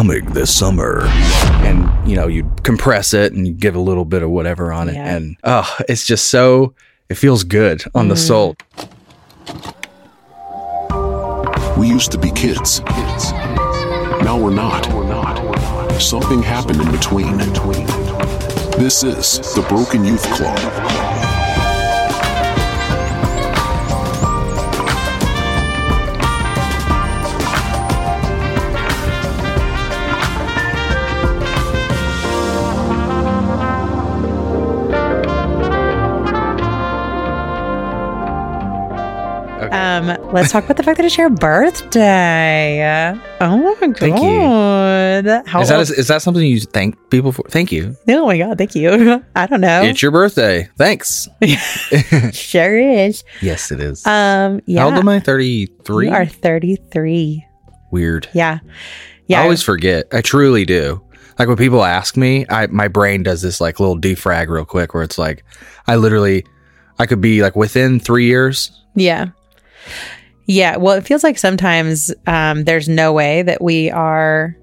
coming this summer. And, you know, you compress it and you give a little bit of whatever on it. Yeah. And, oh, it's just so, it feels good on the mm. soul. We used to be kids. Now we're not. Something happened in between. This is the Broken Youth Club. Um, let's talk about the fact that it's your birthday. Oh my god! Thank you. How Is that, old- is that something you thank people for? Thank you. oh my god! Thank you. I don't know. It's your birthday. Thanks. sure is. Yes, it is. Um, yeah. How old am I? 33? You are thirty-three. Weird. Yeah. Yeah. I always forget. I truly do. Like when people ask me, I my brain does this like little defrag real quick where it's like I literally I could be like within three years. Yeah. Yeah. Well, it feels like sometimes um, there's no way that we are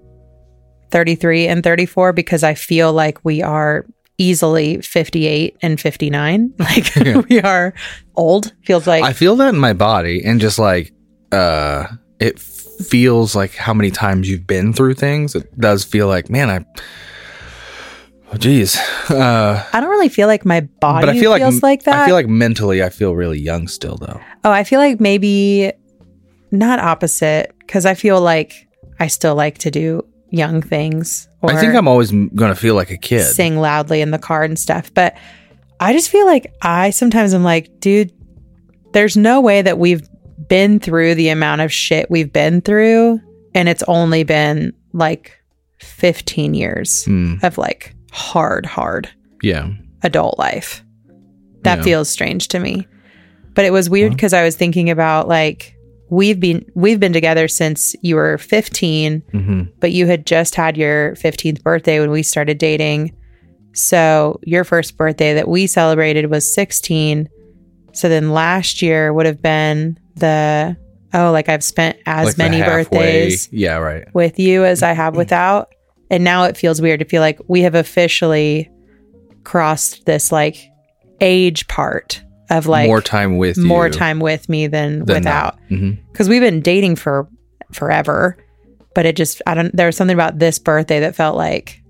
33 and 34 because I feel like we are easily 58 and 59. Like Yeah. we are old. Feels like, I feel that in my body and just like uh it feels like how many times you've been through things. It does feel like, man, I Oh geez. Uh I don't really feel like my body but I feel feels like that. I feel like mentally I feel really young still though. oh, I feel like maybe not opposite because I feel like I still like to do young things. Or I think I'm always gonna feel like a kid. sing loudly in the car and stuff. But I just feel like I sometimes I'm like, dude, there's no way that we've been through the amount of shit we've been through. And it's only been like 15 years Hmm. of like hard, hard yeah. adult life. That Yeah. feels strange to me. But it was weird because I was thinking about like, we've been we've been together since you were 15 hmm but you had just had your 15th birthday when we started dating. So your first birthday that we celebrated was 16. So then last year would have been the oh, like I've spent as Like many halfway- birthdays Yeah, right. with you as I have without. And now it feels weird to feel like we have officially crossed this like age part of like more time with more you time with me than, than without mm-hmm. because we've been dating for forever but it just i don't there was something about this birthday that felt like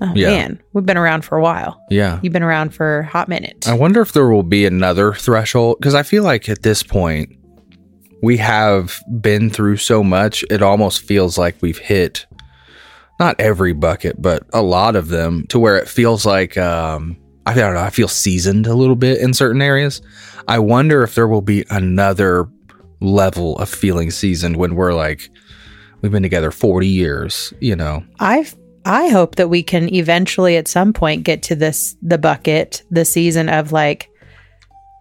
oh Yeah. man we've been around for a while Yeah. you've been around for a hot minute I wonder if there will be another threshold because I feel like at this point we have been through so much. It almost feels like we've hit not every bucket, but a lot of them to where it feels like um, I don't know. I feel seasoned a little bit in certain areas. I wonder if there will be another level of feeling seasoned when we're like we've been together forty years. You know, i i hope that we can eventually at some point get to this the bucket the season of like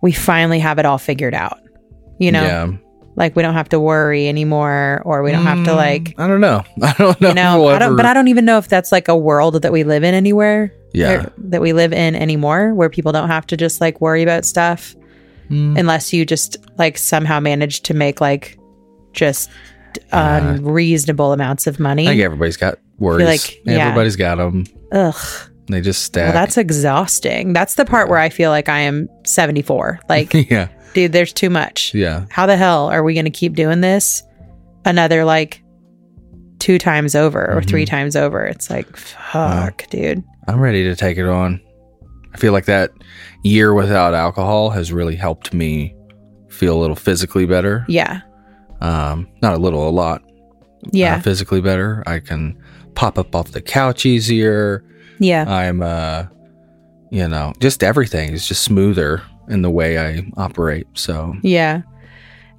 we finally have it all figured out you know yeah. Like we don't have to worry anymore or we don't have to like I don't know. I don't know. you know I don't, but i don't even know if that's like a world that we live in anywhere Yeah. or that we live in anymore where people don't have to just like worry about stuff Mm. unless you just like somehow manage to make like just unreasonable amounts of money. I think everybody's got worries. like, yeah. Everybody's got them. Ugh. They just stack. Well, that's exhausting. That's the part where I feel like I am 74. Like, yeah, dude, there's too much. yeah, How the hell are we going to keep doing this another like two times over or Mm-hmm. three times over? It's like, fuck, dude. I'm ready to take it on. I feel like that year without alcohol has really helped me feel a little physically better. Yeah. Um, not a little, a lot. Yeah. uh, physically better. I can pop up off the couch easier. yeah. I'm, uh, you know, just everything is just smoother in the way I operate. So Yeah.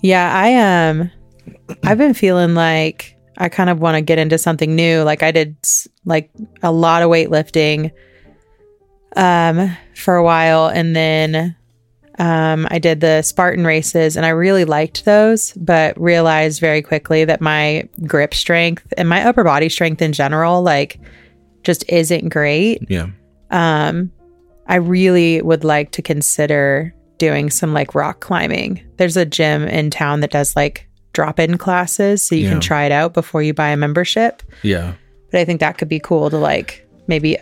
Yeah, I um I've been feeling like I kind of want to get into something new. Like I did like a lot of weightlifting um for a while and then um I did the Spartan races and I really liked those, but realized very quickly that my grip strength and my upper body strength in general like just isn't great yeah, um i really would like to consider doing some like rock climbing there's a gym in town that does like drop-in classes so you Yeah. can try it out before you buy a membership yeah, But I think that could be cool to like maybe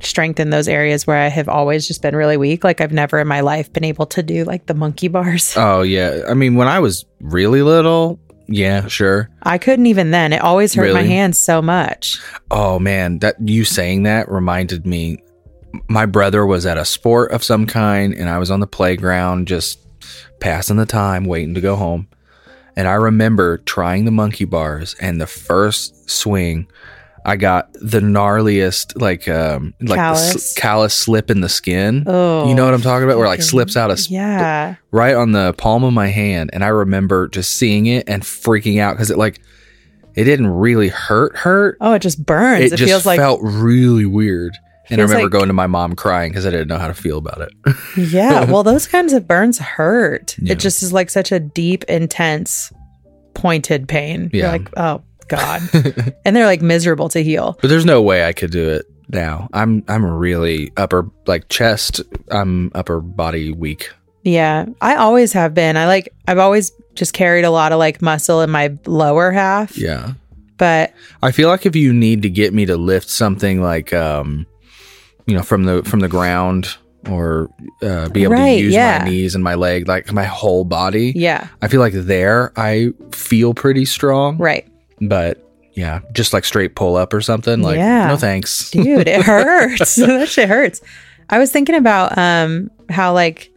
strengthen those areas where I have always just been really weak. Like I've never in my life been able to do like the monkey bars. Oh yeah. I mean, when I was really little, yeah, sure. I couldn't even then. It always hurt my hands so much. Oh man, that you saying that reminded me. My brother was at a sport of some kind, and I was on the playground just passing the time, waiting to go home. And I remember trying the monkey bars, and the first swing, I got the gnarliest, like, um, like the Callus. s- callus slip in the skin. Oh, you know what I'm talking about? Where it, like slips out a s- Yeah. right on the palm of my hand and i remember just seeing it and freaking out because it like it didn't really hurt hurt Oh, it just burns. it, It, just feels like felt really weird and i remember like- going to my mom crying because i didn't know how to feel about it Yeah. Well, those kinds of burns hurt. Yeah. It just is like such a deep, intense, pointed pain. You're Yeah. like, oh God. and they're like miserable to heal. but there's no way i could do it now i'm i'm really upper like chest i'm upper body weak Yeah. I always have been. I like I've always just carried a lot of like muscle in my lower half. yeah But i feel like if you need to get me to lift something like um you know from the from the ground or uh, be able Right, to use yeah. my knees and my leg like my whole body yeah. I feel like there I feel pretty strong, Right. but yeah, just like straight pull up or something. Like, Yeah. no thanks. Dude, it hurts. that shit hurts. I was thinking about um how like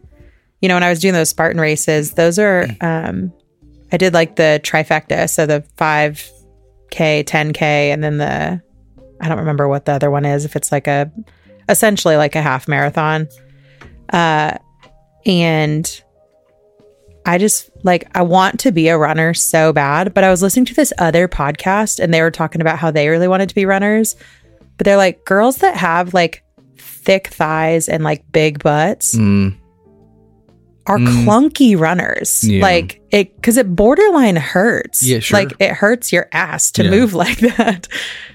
you know when I was doing those Spartan races, those are um I did like the trifecta, so the 5k, 10k and then the I don't remember what the other one is if it's like a essentially like a half marathon. Uh and I just like I want to be a runner so bad, but I was listening to this other podcast and they were talking about how they really wanted to be runners. But they're like girls that have like thick thighs and like big butts Mm, are Mm. clunky runners. Yeah. Like it because it borderline hurts. Yeah, sure. Like it hurts your ass to Yeah. move like that.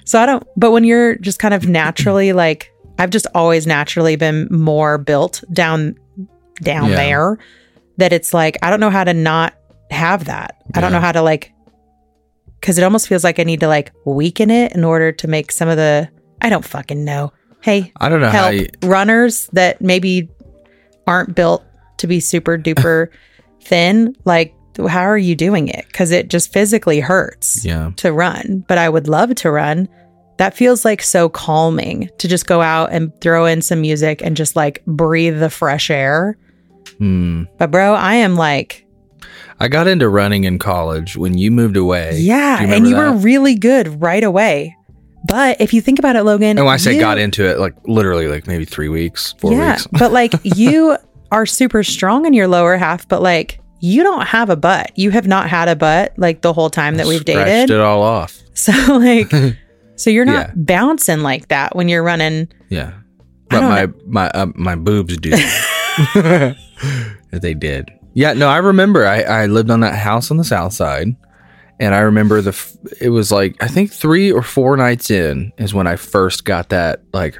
So I don't but when you're just kind of naturally like I've just always naturally been more built down down Yeah. there that it's like I don't know how to not have that. I don't know how to like cuz it almost feels like I need to like weaken it in order to make some of the I don't fucking know. Hey, I don't know how help you, runners that maybe aren't built to be super duper thin like how are you doing it because it just physically hurts yeah. to run but i would love to run that feels like so calming to just go out and throw in some music and just like breathe the fresh air Mm. but bro i am like I got into running in college when you moved away. yeah you and you remember were really good right away but if you think about it logan And when I say you- got into it, like literally like maybe three weeks, four yeah, weeks. but like you are super strong in your lower half, but like you don't have a butt. You have not had a butt like the whole time that we've dated. it all off. So like so you're not Yeah. bouncing like that when you're running. Yeah. But my my uh, my boobs do. they did. Yeah, no, I remember I, I lived on that house on the south side and I remember the f- it was like I think 3 or 4 nights in is when I first got that like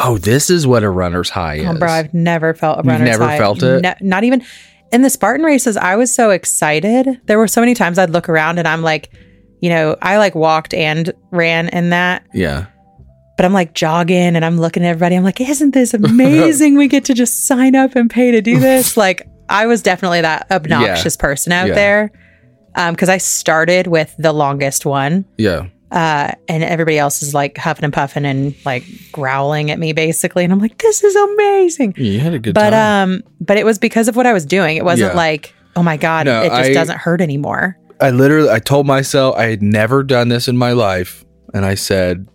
oh, this is what a runner's high is. Oh, bro, I've never felt a You've runner's never high. felt it? Ne- not even in the Spartan races. I was so excited. There were so many times I'd look around and I'm like, you know, I like walked and ran in that. yeah. but I'm like jogging and I'm looking at everybody. I'm like, isn't this amazing? we get to just sign up and pay to do this. like, I was definitely that obnoxious person out Yeah. there. Um, because I started with the longest one. Yeah. Uh, and everybody else is like huffing and puffing and like growling at me basically. And I'm like, this is amazing. You had a good But time. um, but it was because of what I was doing. It wasn't Yeah. like, oh my God, No, it just I- doesn't hurt anymore. I literally I told myself I had never done this in my life and I said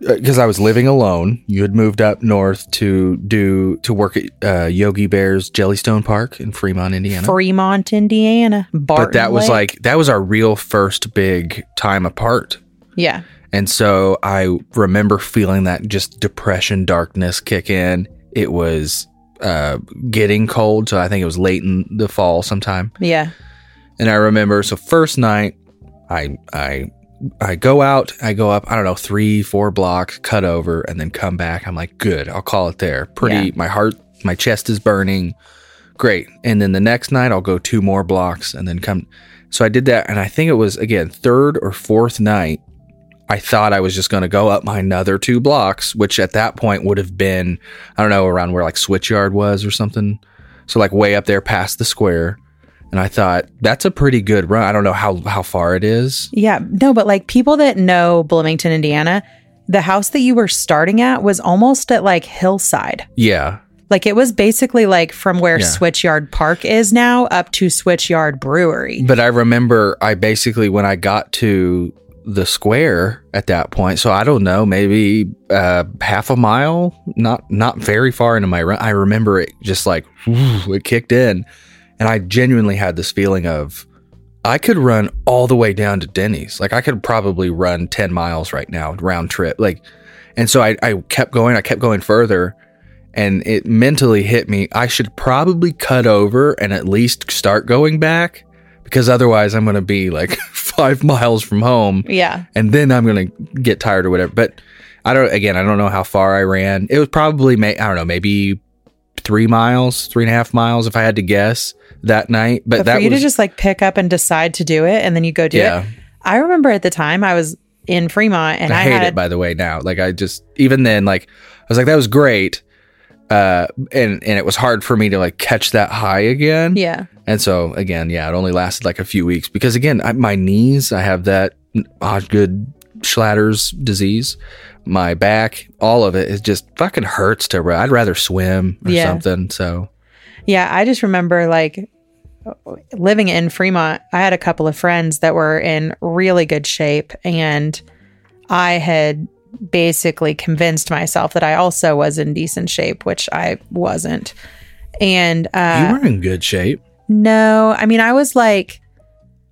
because I was living alone, you had moved up north to do to work at uh, Yogi Bear's Jellystone Park in Fremont, Indiana. Fremont, Indiana. Barton but that was Lake. like that was our real first big time apart. yeah. And so I remember feeling that just depression, darkness kick in. It was uh, getting cold, so I think it was late in the fall sometime. Yeah. And I remember, so first night, I I I go out, I go up, I don't know, three, four blocks, cut over, and then come back. I'm like, good, I'll call it there. Pretty, Yeah. my heart, my chest is burning. Great. And then the next night, I'll go two more blocks and then come. So I did that. And I think it was, again, third or fourth night. I thought I was just going to go up my another two blocks, which at that point would have been, I don't know, around where like Switchyard was or something. So like way up there past the square. And I thought that's a pretty good run. I don't know how how far it is. Yeah, no, but like people that know Bloomington, Indiana, the house that you were starting at was almost at like hillside. Yeah. Like it was basically like from where Yeah. Switchyard Park is now up to Switchyard Brewery. But I remember I basically when I got to the square at that point, so I don't know, maybe uh, half a mile, not not very far into my run. I remember it just like whew, it kicked in, and I genuinely had this feeling of I could run all the way down to Denny's. Like I could probably run ten miles right now round trip. Like, and so I, I kept going. I kept going further. And it mentally hit me. I should probably cut over and at least start going back because otherwise I'm going to be like five miles from home Yeah. and then I'm going to get tired or whatever. But I don't, again, I don't know how far I ran. It was probably, may, I don't know, maybe three miles, three and a half miles if I had to guess that night. But, But that for you was, to just like pick up and decide to do it and then you go do yeah. it. I remember at the time I was in Fremont and I I, hate had it by the way now. Like I just, even then, like, I was like, that was great. Uh, and, and it was hard for me to like catch that high again. yeah. And so again, yeah, it only lasted like a few weeks because again, I, my knees, I have that Osgood Schlatter's disease. My back, all of it, it just fucking hurts to run. I'd rather swim or Yeah. something. So Yeah, I just remember like living in Fremont, I had a couple of friends that were in really good shape and I had basically convinced myself that I also was in decent shape, which I wasn't. And uh you were in good shape. no, I mean I was like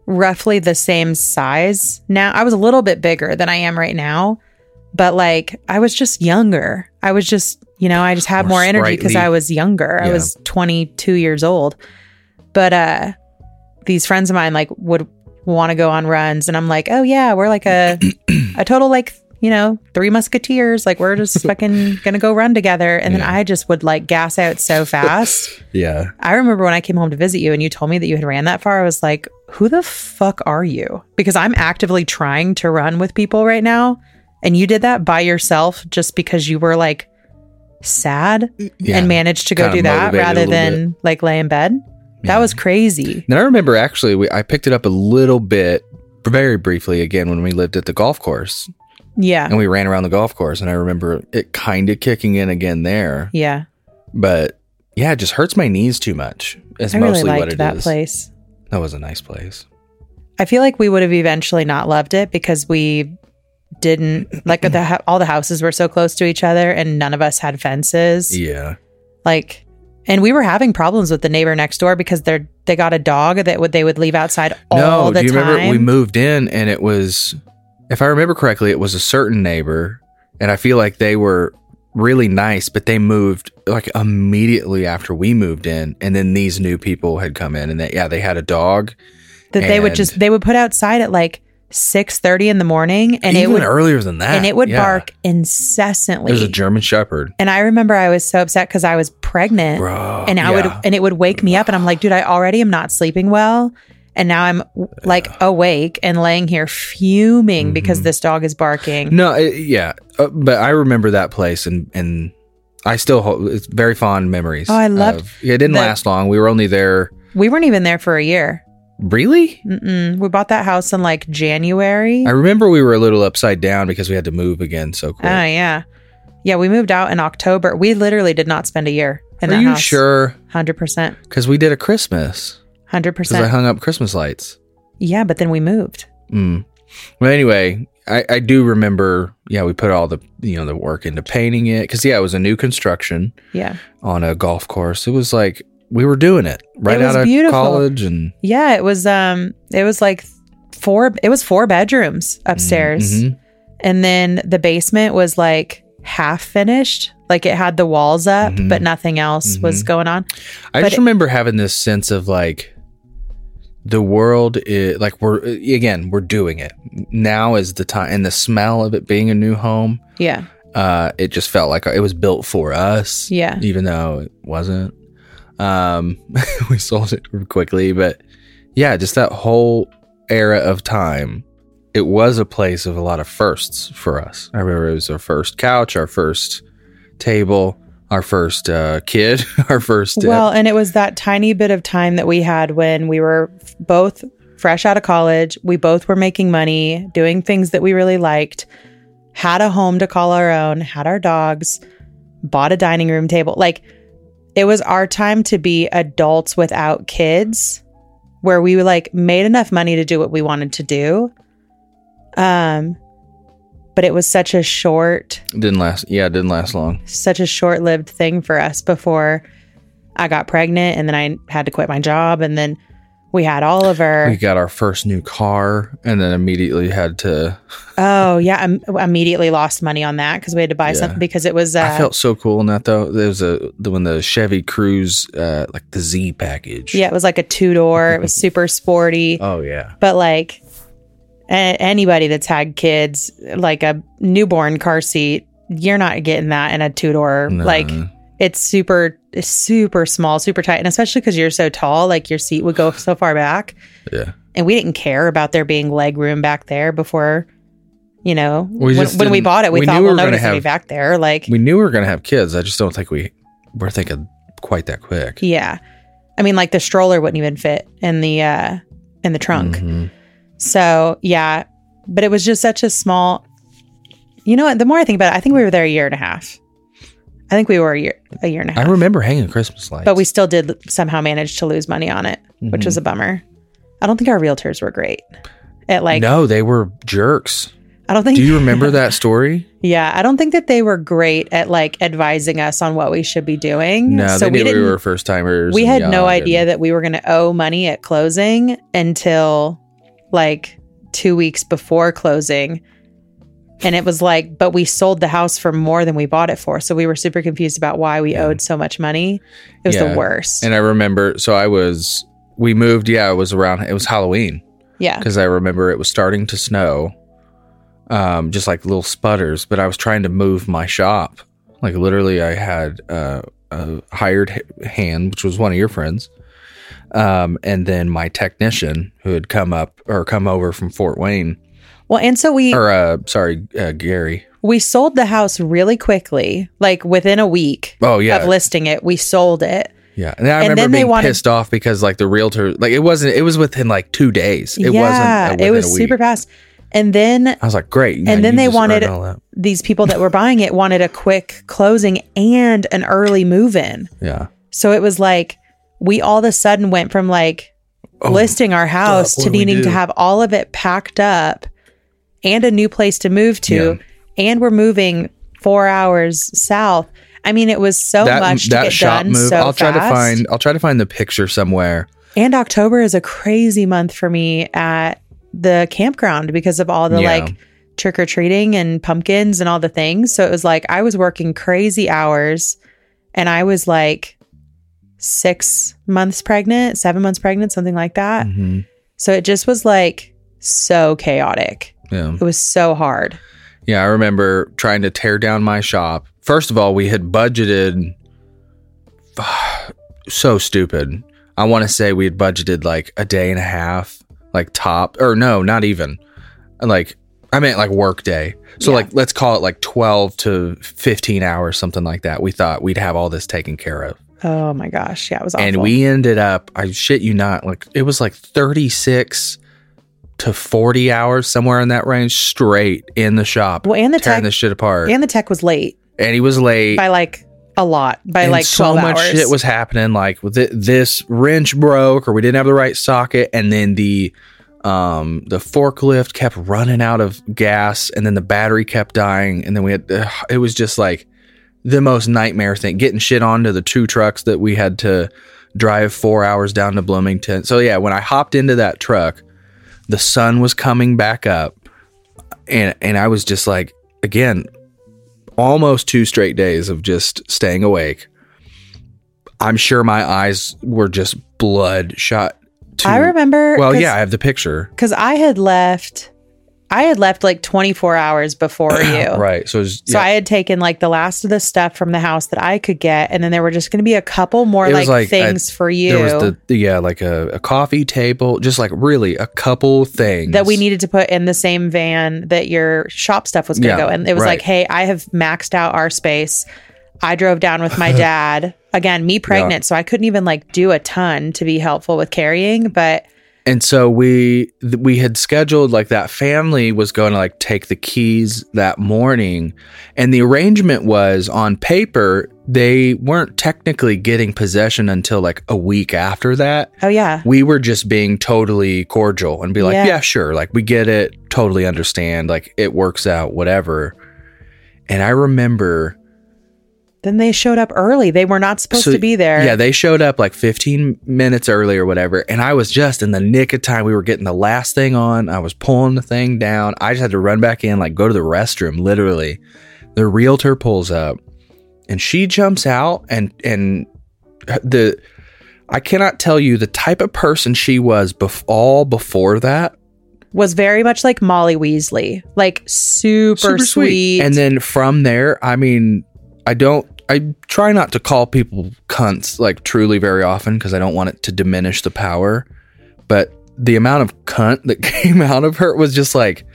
roughly the same size. Now I was a little bit bigger than I am right now, but like I was just younger. I was just, you know, I just had More more energy because. I was younger. I was 22 years old. But uh these friends of mine like would want to go on runs and I'm like, "Oh yeah, we're like a a total like, you know, three musketeers. Like we're just fucking going to go run together." And Yeah. then I just would like gas out so fast. Yeah. I remember when I came home to visit you and you told me that you had ran that far, I was like, who the fuck are you? Because I'm actively trying to run with people right now. And you did that by yourself just because you were like sad Yeah. and managed to go do that rather than like lay in bed. Yeah. That was crazy. And I remember actually, we, I picked it up a little bit, very briefly again when we lived at the golf course Yeah. and we ran around the golf course. And I remember it kind of kicking in again there. Yeah. But yeah, it just hurts my knees too much. Is I really mostly what liked it that is. place. That was a nice place. I feel like we would have eventually not loved it because we didn't like the all the houses were so close to each other and none of us had fences. Yeah. like and we were having problems with the neighbor next door because they're they got a dog that would they would leave outside all no, the do you time. remember we moved in and it was, if I remember correctly, it was a certain neighbor, and I feel like they were really nice, but they moved like immediately after we moved in, and then these new people had come in, and they, yeah, they had a dog. that they would just they would put outside at like six thirty in the morning and Even it would earlier than that, and it would yeah. bark incessantly. It was a German Shepherd, and I remember I was so upset because I was pregnant bro, and I would and it would wake me up and I'm like, dude, I already am not sleeping well. And now I'm like awake and laying here fuming Mm-hmm. because this dog is barking. No, it, yeah, uh, but I remember that place, and and I still hold it's very fond memories. Oh, I loved of- it. Didn't the- last long. We were only there. We weren't even there for a year. Really? Mm-mm. We bought that house in like January. I remember we were a little upside down because we had to move again so quick. Oh yeah, yeah. We moved out in October. We literally did not spend a year in Are that you house. sure? Hundred percent. Because we did a Christmas. Hundred percent. Because I hung up Christmas lights. Yeah, but then we moved. Mm. Well, anyway, I, I do remember. Yeah, we put all the you know the work into painting it because yeah, it was a new construction Yeah, on a golf course. It was like we were doing it right was out of beautiful. college, and yeah. It was um, it was like four. It was four bedrooms upstairs, Mhm. and then the basement was like half finished. Like it had the walls up, Mhm. but nothing else was Mhm. going on. I But just it- remember having this sense of like the world is like we're again we're doing it now is the time and the smell of it being a new home Yeah, uh it just felt like it was built for us yeah, even though it wasn't um we sold it quickly but yeah just that whole era of time it was a place of a lot of firsts for us. I remember it was our first couch, our first table, our first uh, kid, our first. Uh, Well, and it was that tiny bit of time that we had when we were both fresh out of college. We both were making money, doing things that we really liked, had a home to call our own, had our dogs, bought a dining room table. Like it was our time to be adults without kids where we like made enough money to do what we wanted to do. Um but it was such a short didn't last. Yeah, it didn't last long. such a short lived thing for us before I got pregnant and then I had to quit my job and then we had Oliver. We got our first new car, and then immediately had to. oh yeah, Im- immediately lost money on that because we had to buy Yeah. something because it was uh, I felt so cool in that though. There was a the when the Chevy Cruze, uh, like the Z package. yeah, it was like a two door. it was super sporty, Oh yeah. but like a- anybody that's had kids, like a newborn car seat, you're not getting that in a two door. No. Like it's super, super small, super tight, and especially because you're so tall, like your seat would go so far back. Yeah. and we didn't care about there being leg room back there before you know We when, when we bought it we, we thought we well gonna nobody's gonna be back there like We knew we were gonna have kids. I just don't think we were thinking quite that quick. yeah i mean like the stroller wouldn't even fit in the uh in the trunk Mhm. so yeah but it was just such a small you know what the more i think about it i think we were there a year and a half i think we were a year a year and a I half I remember hanging Christmas lights. but we still did somehow manage to lose money on it which Mm-hmm. was a bummer i don't think our realtors were great at like no, they were jerks. i don't think Do you remember that story? Yeah, I don't think that they were great at like advising us on what we should be doing. No, so they we knew we, were first timers. we had no idea and- that we were going to owe money at closing until like two weeks before closing. And it was like, but we sold the house for more than we bought it for. So we were super confused about why we owed so much money. It was Yeah. the worst. And I remember, so I was, we moved. Yeah, it was around. It was Halloween yeah. because I remember it was starting to snow, um, just like little sputters. But I was trying to move my shop. Like literally, I had uh, a hired h- hand, which was one of your friends, um, and then my technician who had come up or come over from Fort Wayne, Well, and so we or uh, sorry, uh, Gary. we sold the house really quickly, like within a week Oh yeah, of listing it. We sold it. Yeah, and I And remember then they being wanted- pissed off because like the realtor, like it wasn't. It was within like two days. It yeah, wasn't. Uh, it was super fast. And then I was like, great. and then they wanted earned all that. these people that were buying it wanted a quick closing and an early move in. Yeah, So it was like we all of a sudden went from like Oh, listing our house what to needing to have all of it packed up and a new place to move to. Yeah. And we're moving four hours south. I mean, it was so that much to that get shop done move. so I'll try to fast. find. I'll try to find the picture somewhere. And October is a crazy month for me at the campground because of all the Yeah. like trick or treating and pumpkins and all the things. So it was like I was working crazy hours and I was like six months pregnant, seven months pregnant, something like that. Mhm. So it just was like so chaotic. Yeah, It was so hard. yeah. I remember trying to tear down my shop. First of all, we had budgeted. So stupid. I want to say we had budgeted like a day and a half, like top, or no, not even. Like I meant like work day. So Yeah. like let's call it like twelve to fifteen hours, something like that. We thought we'd have all this taken care of. Oh my gosh. Yeah, it was awful. and we ended up i shit you not like it was like 36 to 40 hours somewhere in that range straight in the shop Well, and the tearing tech- this shit apart. And, the tech was late. And he was late. By like a lot, by and like 12 so much hours. shit was happening like with it, this wrench broke or we didn't have the right socket and then the um the forklift kept running out of gas and then the battery kept dying and then we had ugh, it was just like the most nightmare thing. Getting shit onto the two trucks that we had to drive four hours down to bloomington. So yeah when i hopped into that truck the sun was coming back up and and i was just like again almost two straight days of just staying awake i'm sure my eyes were just bloodshot I remember. Well, yeah i have the picture because I had left I had left like 24 hours before you. right. So, was, So yeah, I had taken like the last of the stuff from the house that I could get, and then there were just going to be a couple more like, like, things I- for you there was the yeah, like a, a coffee table, just like really a couple things that we needed to put in the same van that your shop stuff was going to Yeah, go in. It was right. like, hey, I have maxed out our space. I drove down with my dad. Again, me pregnant, so I couldn't even like do a ton to be helpful with carrying, but And so we we had scheduled like that family was going to like take the keys that morning and the arrangement was on paper they weren't technically getting possession until like a week after that. oh yeah. We were just being totally cordial and be like, Yeah. yeah, sure, like we get it, totally understand, like it works out whatever. And I remember Then they showed up early. They were not supposed So, to be there. Yeah, they showed up like 15 minutes early or whatever. And I was just in the nick of time. We were getting the last thing on. I was pulling the thing down. I just had to run back in, like go to the restroom, literally. The realtor pulls up and she jumps out and, and the, I cannot tell you the type of person she was bef- all before that. was very much like Molly Weasley, like super, sweet. And then from there, I mean, I don't, I try not to call people cunts like truly very often because I don't want it to diminish the power. But the amount of cunt that came out of her was just like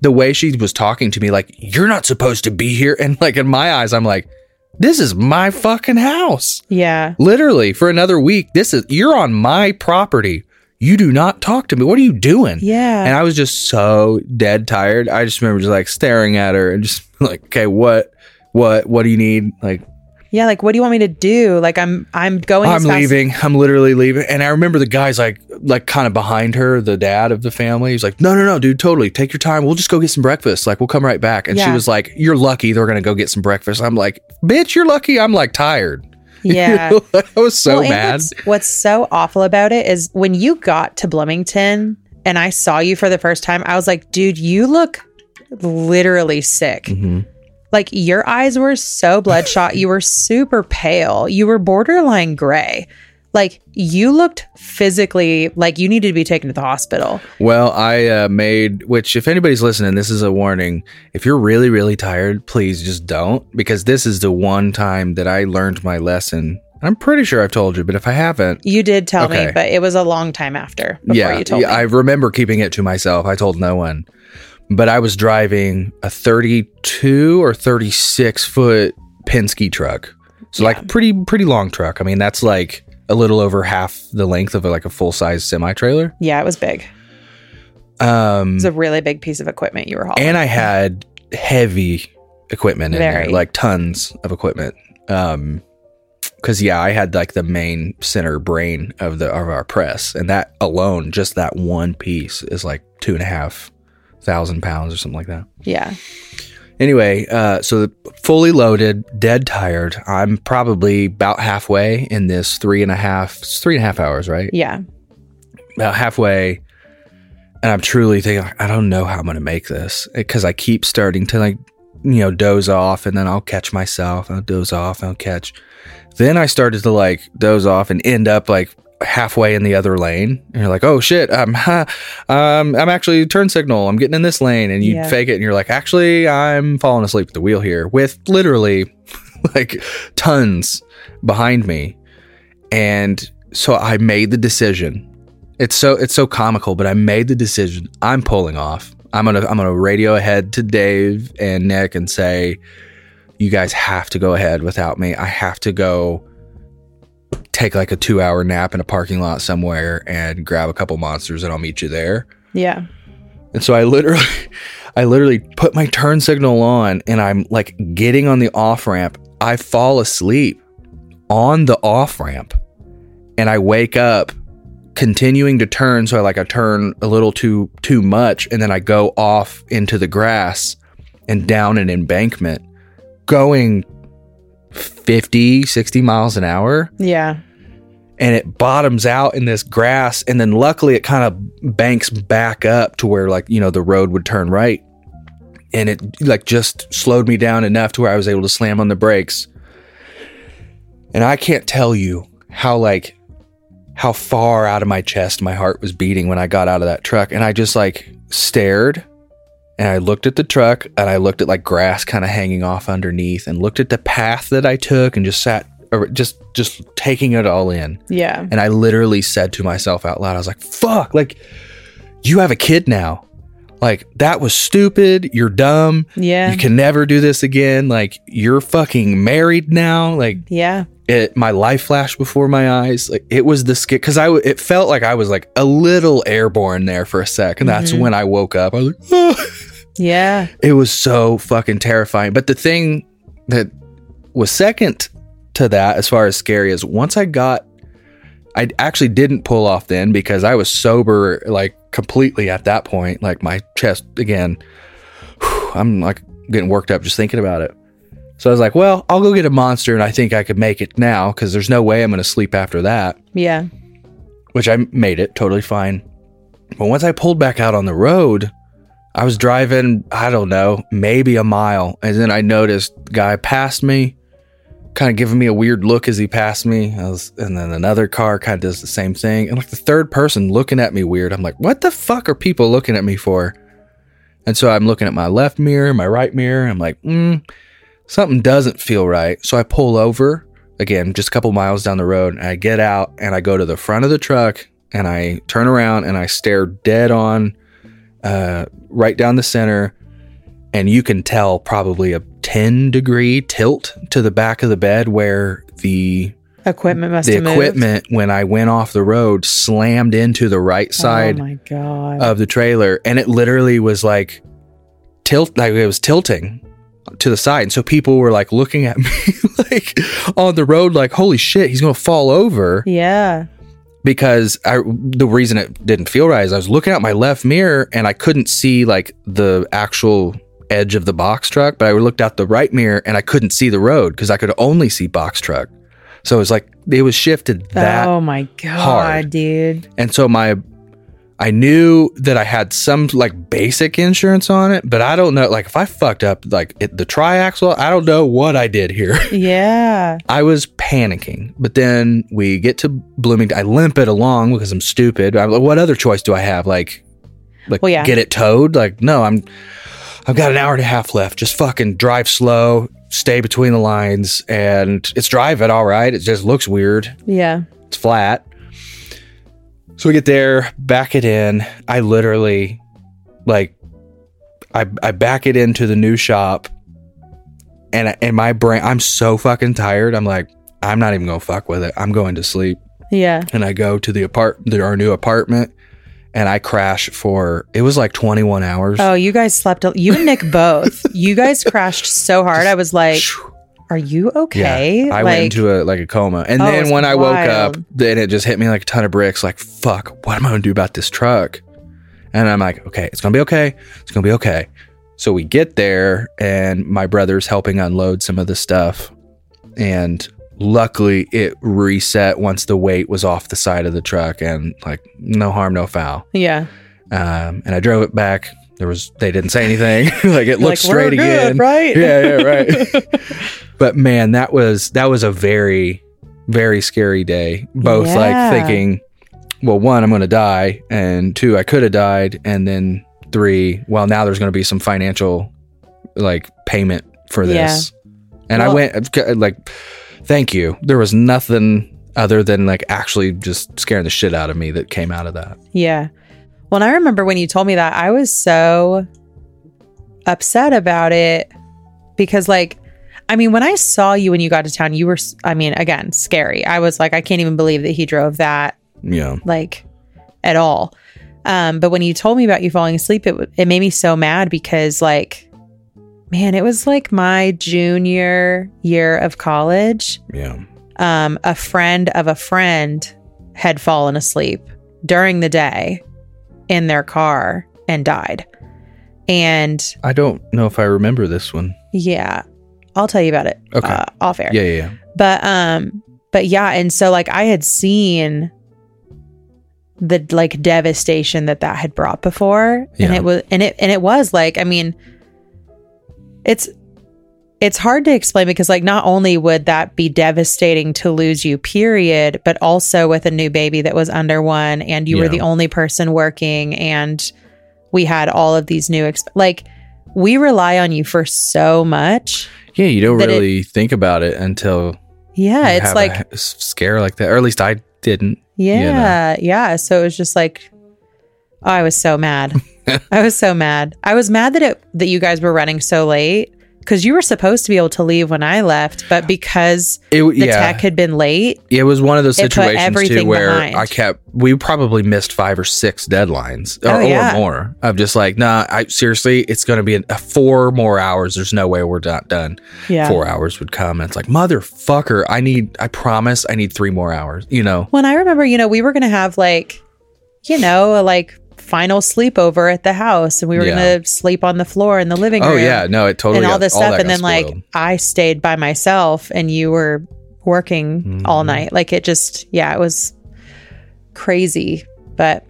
the way she was talking to me, like, you're not supposed to be here. And like in my eyes, I'm like, this is my fucking house. yeah, Literally for another week. This is, you're on my property. You do not talk to me. What are you doing? yeah. And I was just so dead tired. I just remember just like staring at her and just like, okay, what, what, what do you need? Like, yeah, like what do you want me to do? Like I'm I'm going I'm leaving. I'm literally leaving. And I remember the guys like, like kind of behind her, the dad of the family. He's like, no, no, no, dude, totally. Take your time. We'll just go get some breakfast. Like, we'll come right back. And she was like, you're lucky they're going to go get some breakfast. I'm like, bitch, you're lucky. I'm like tired. Yeah. I was so Well, mad. What's, what's so awful about it is when you got to Bloomington and I saw you for the first time, I was like, dude, you look literally sick. Mhm. Like your eyes were so bloodshot. you were super pale. You were borderline gray. Like you looked physically like you needed to be taken to the hospital. Well, I uh, made, which if anybody's listening, this is a warning. If you're really, really tired, please just don't, because this is the one time that I learned my lesson. I'm pretty sure I've told you, but if I haven't, You did tell Okay. me, but it was a long time after before yeah, you told yeah, me. I remember keeping it to myself. I told no one, but I was driving a 32 or 36 foot Penske truck, so Yeah. like pretty, pretty long truck. I mean, that's like a little over half the length of like a full size semi trailer. yeah, it was big. It Um, was a really big piece of equipment you were hauling. and I had heavy equipment in Very. there, like tons of equipment. Um, because yeah, I had like the main center brain of the of our press, and that alone, just that one piece, is like two and a half thousand pounds or something like that. yeah. Anyway, uh, so fully loaded, dead tired. I'm probably about halfway in this three and a half, three and a half hours, right? Yeah. about halfway and i'm truly thinking i don't know how i'm gonna make this because i keep starting to like you know doze off and then i'll catch myself i'll doze off and i'll catch then i started to like doze off and end up like halfway in the other lane and you're like oh shit i'm um, i'm actually turn signal i'm getting in this lane and you Yeah. fake it and you're like actually i'm falling asleep at the wheel here with literally like tons behind me and so i made the decision it's so it's so comical, but I made the decision. I'm pulling off. I'm gonna I'm gonna radio ahead to Dave and Nick and say, you guys have to go ahead without me. I have to go take like a two hour nap in a parking lot somewhere and grab a couple monsters and I'll meet you there. Yeah. And so I literally I literally put my turn signal on and I'm like getting on the off ramp. I fall asleep on the off ramp and I wake up continuing to turn so I like I turn a little too too much and then I go off into the grass and down an embankment going 50 60 miles an hour Yeah. And it bottoms out in this grass and then luckily it kind of banks back up to where like you know the road would turn right. And it like just slowed me down enough to where I was able to slam on the brakes. And I can't tell you how like how far out of my chest my heart was beating when I got out of that truck. And I just like stared And I looked at the truck and I looked at like grass kind of hanging off underneath and looked at the path that I took and just sat just just taking it all in. Yeah. And I literally said to myself out loud, I was like, fuck, like you have a kid now. Like that was stupid. You're dumb. Yeah. You can never do this again. Like you're fucking married now. Like yeah. it, my life flashed before my eyes. Like it was the skit because I it felt like I was like a little airborne there for a sec, and that's when I woke up. I was like, "Ah." Yeah. it was so fucking terrifying. But the thing that was second to that, as far as scary, is once I got, I actually didn't pull off then because I was sober, like completely at that point. Like my chest again, I'm like getting worked up just thinking about it. So I was like, well, I'll go get a monster, and I think I could make it now because there's no way I'm going to sleep after that. Yeah. Which I made it totally fine. But once I pulled back out on the road, I was driving, I don't know, maybe a mile. And then I noticed the guy passed me, kind of giving me a weird look as he passed me. I was, and then another car kind of does the same thing. And like the third person looking at me weird. I'm like, what the fuck are people looking at me for? And so I'm looking at my left mirror, my right mirror. I'm like, mm, something doesn't feel right. So I pull over again, just a couple miles down the road. And I get out and I go to the front of the truck and I turn around and I stare dead on uh, right down the center, and you can tell probably a 10 degree tilt to the back of the bed where the Equipment must the have moved. equipment when I went off the road slammed into the right oh side Oh my god. of the trailer and it literally was like tilt like it was tilting to the side and so people were like looking at me like on the road like holy shit he's gonna fall over yeah. because I the reason it didn't feel right is I was looking at my left mirror and I couldn't see like the actual edge of the box truck, but I looked out the right mirror and I couldn't see the road because I could only see box truck. So it was like it was shifted that oh my god, hard. dude. and so my I knew that I had some like basic insurance on it, but I don't know like if I fucked up like it, the triaxle, I don't know what I did here. Yeah. I was panicking, but then we get to Bloomington. I limp it along because I'm stupid. I'm like, what other choice do I have? Like, like Well, yeah. get it towed? Like, no, I'm. I've got an hour and a half left. Just fucking drive slow, stay between the lines, and it's driving all right. It just looks weird. Yeah. It's flat. So we get there, back it in. I literally, like, I I back it into the new shop, and in my brain, I'm so fucking tired. I'm like, I'm not even gonna fuck with it. I'm going to sleep. Yeah. And I go to the apart, the, our new apartment, and I crash for it was like 21 hours. Oh, you guys slept. You and Nick both. you guys crashed so hard. I was like, "Are you okay?" I like, went into a like a coma, and Oh, then when I woke up, then it just hit me like a ton of bricks. Like, fuck, what am I gonna do about this truck? And I'm like, okay, it's gonna be okay. It's gonna be okay. So we get there, and my brother's helping unload some of the stuff, and luckily it reset once the weight was off the side of the truck, and like no harm, no foul. yeah. Um, and I drove it back. There was they didn't say anything. like it looked like, "We're straight good, again, right? Yeah, yeah, right. but man, that was that was a very very scary day. Both Yeah. like thinking, well, one, I'm going to die, and two, I could have died, and then three, well, now there's going to be some financial like payment for this. And I went like, thank you. There was nothing other than like actually just scaring the shit out of me that came out of that. Yeah. Well, and I remember when you told me that, I was so upset about it because, like, I mean, when I saw you when you got to town, you were, I mean, again, scary. I was like, I can't even believe that he drove that, Yeah. like, at all. Um, but when you told me about you falling asleep, it, it made me so mad because, like, man, it was like my junior year of college Yeah. um, a friend of a friend had fallen asleep during the day in their car and died. And I don't know if I remember this one. yeah, I'll tell you about it Okay. uh, off air. Yeah, yeah, yeah. But um, but yeah, and so like I had seen the like devastation that that had brought before, and it was and it and it was like I mean, it's it's hard to explain because like not only would that be devastating to lose you period but also with a new baby that was under one and you were the only person working and we had all of these new exp- like we rely on you for so much. Yeah, you don't That it- really think about it until Yeah, you it's like a scare like that, or at least I didn't. Yeah, yeah. So it was just like, oh, I was so mad. I was so mad. I was mad that it that you guys were running so late because you were supposed to be able to leave when I left, but because It the yeah, tech had been late, it was one of those situations too where behind. I kept. We probably missed five or six deadlines, or, Oh, yeah. or more. Of just like, nah, I seriously, it's going to be a, four more hours. There's no way we're not done. yeah. Four hours would come, and it's like, motherfucker, I need. I promise, I need three more hours. You know. When I remember, you know, we were gonna have like, you know, like final sleepover at the house, and we were Yeah. gonna sleep on the floor in the living room. Oh yeah, no, it totally and all got- this stuff, that and then like. I stayed by myself, and you were working all Mm-hmm. night. Like it just, yeah, it was crazy. But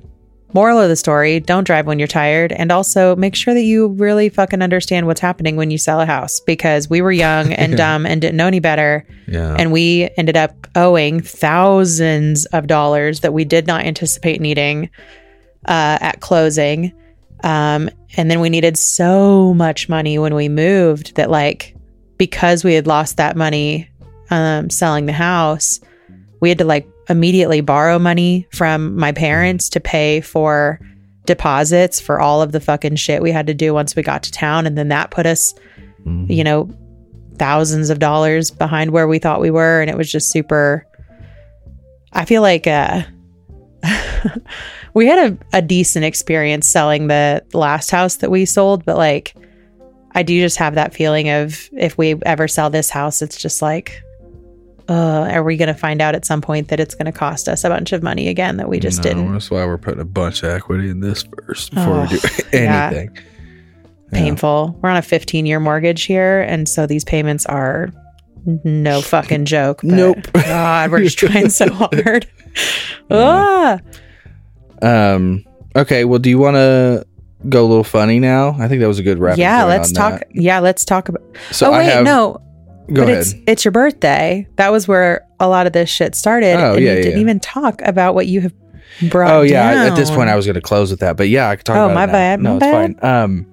moral of the story: don't drive when you're tired, and also make sure that you really fucking understand what's happening when you sell a house because we were young and dumb and didn't know any better, yeah, and we ended up owing thousands of dollars that we did not anticipate needing uh, at closing. Um, and then we needed so much money when we moved that, like, because we had lost that money um, selling the house, we had to like immediately borrow money from my parents to pay for deposits for all of the fucking shit we had to do once we got to town. And then that put us, Mhm. you know, thousands of dollars behind where we thought we were. And it was just super. I feel like uh, we had a, a decent experience selling the last house that we sold, but like, I do just have that feeling of if we ever sell this house, it's just like, uh, are we going to find out at some point that it's going to cost us a bunch of money again that we just No, didn't? That's why we're putting a bunch of equity in this first before we do Oh, yeah. anything. Painful. We're on a 15 year mortgage here. And so these payments are no fucking joke. Nope. God, we're just trying so hard. ah, Um. Okay. Well, do you want to go a little funny now? I think that was a good wrap. yeah, let's talk. Yeah, let's talk about. So oh, I wait, have. no. Go but ahead. it's it's your birthday. That was where a lot of this shit started. Oh, and yeah, you yeah, didn't even talk about what you have brought. Oh yeah. I- At this point, I was going to close with that, but yeah, I could talk Oh, about it my bad, No, my it's bad. fine. Um,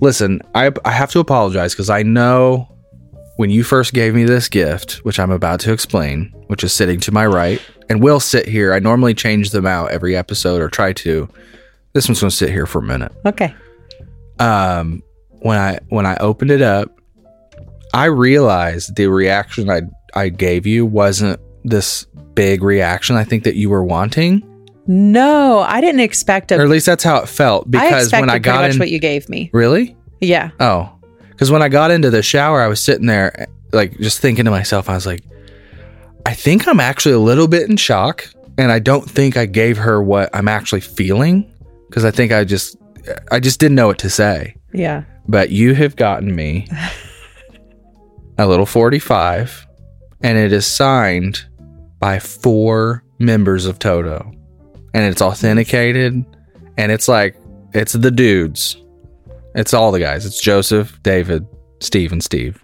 listen, I I have to apologize because I know when you first gave me this gift, which I'm about to explain, which is sitting to my right, and will sit here. I normally change them out every episode or try to. This one's going to sit here for a minute. okay. um when i when i opened it up i realized the reaction i i gave you wasn't this big reaction i think that you were wanting No, I didn't expect a. or at least that's how it felt because expected when i got much in what you gave me. really Yeah. oh because when i got into the shower i was sitting there like just thinking to myself i was like i think i'm actually a little bit in shock and i don't think i gave her what i'm actually feeling because i think i just i just didn't know what to say. Yeah. but you have gotten me a little 45 and it is signed by four members of Toto. And it's authenticated and it's like it's the dudes it's all the guys it's Joseph David Steve and Steve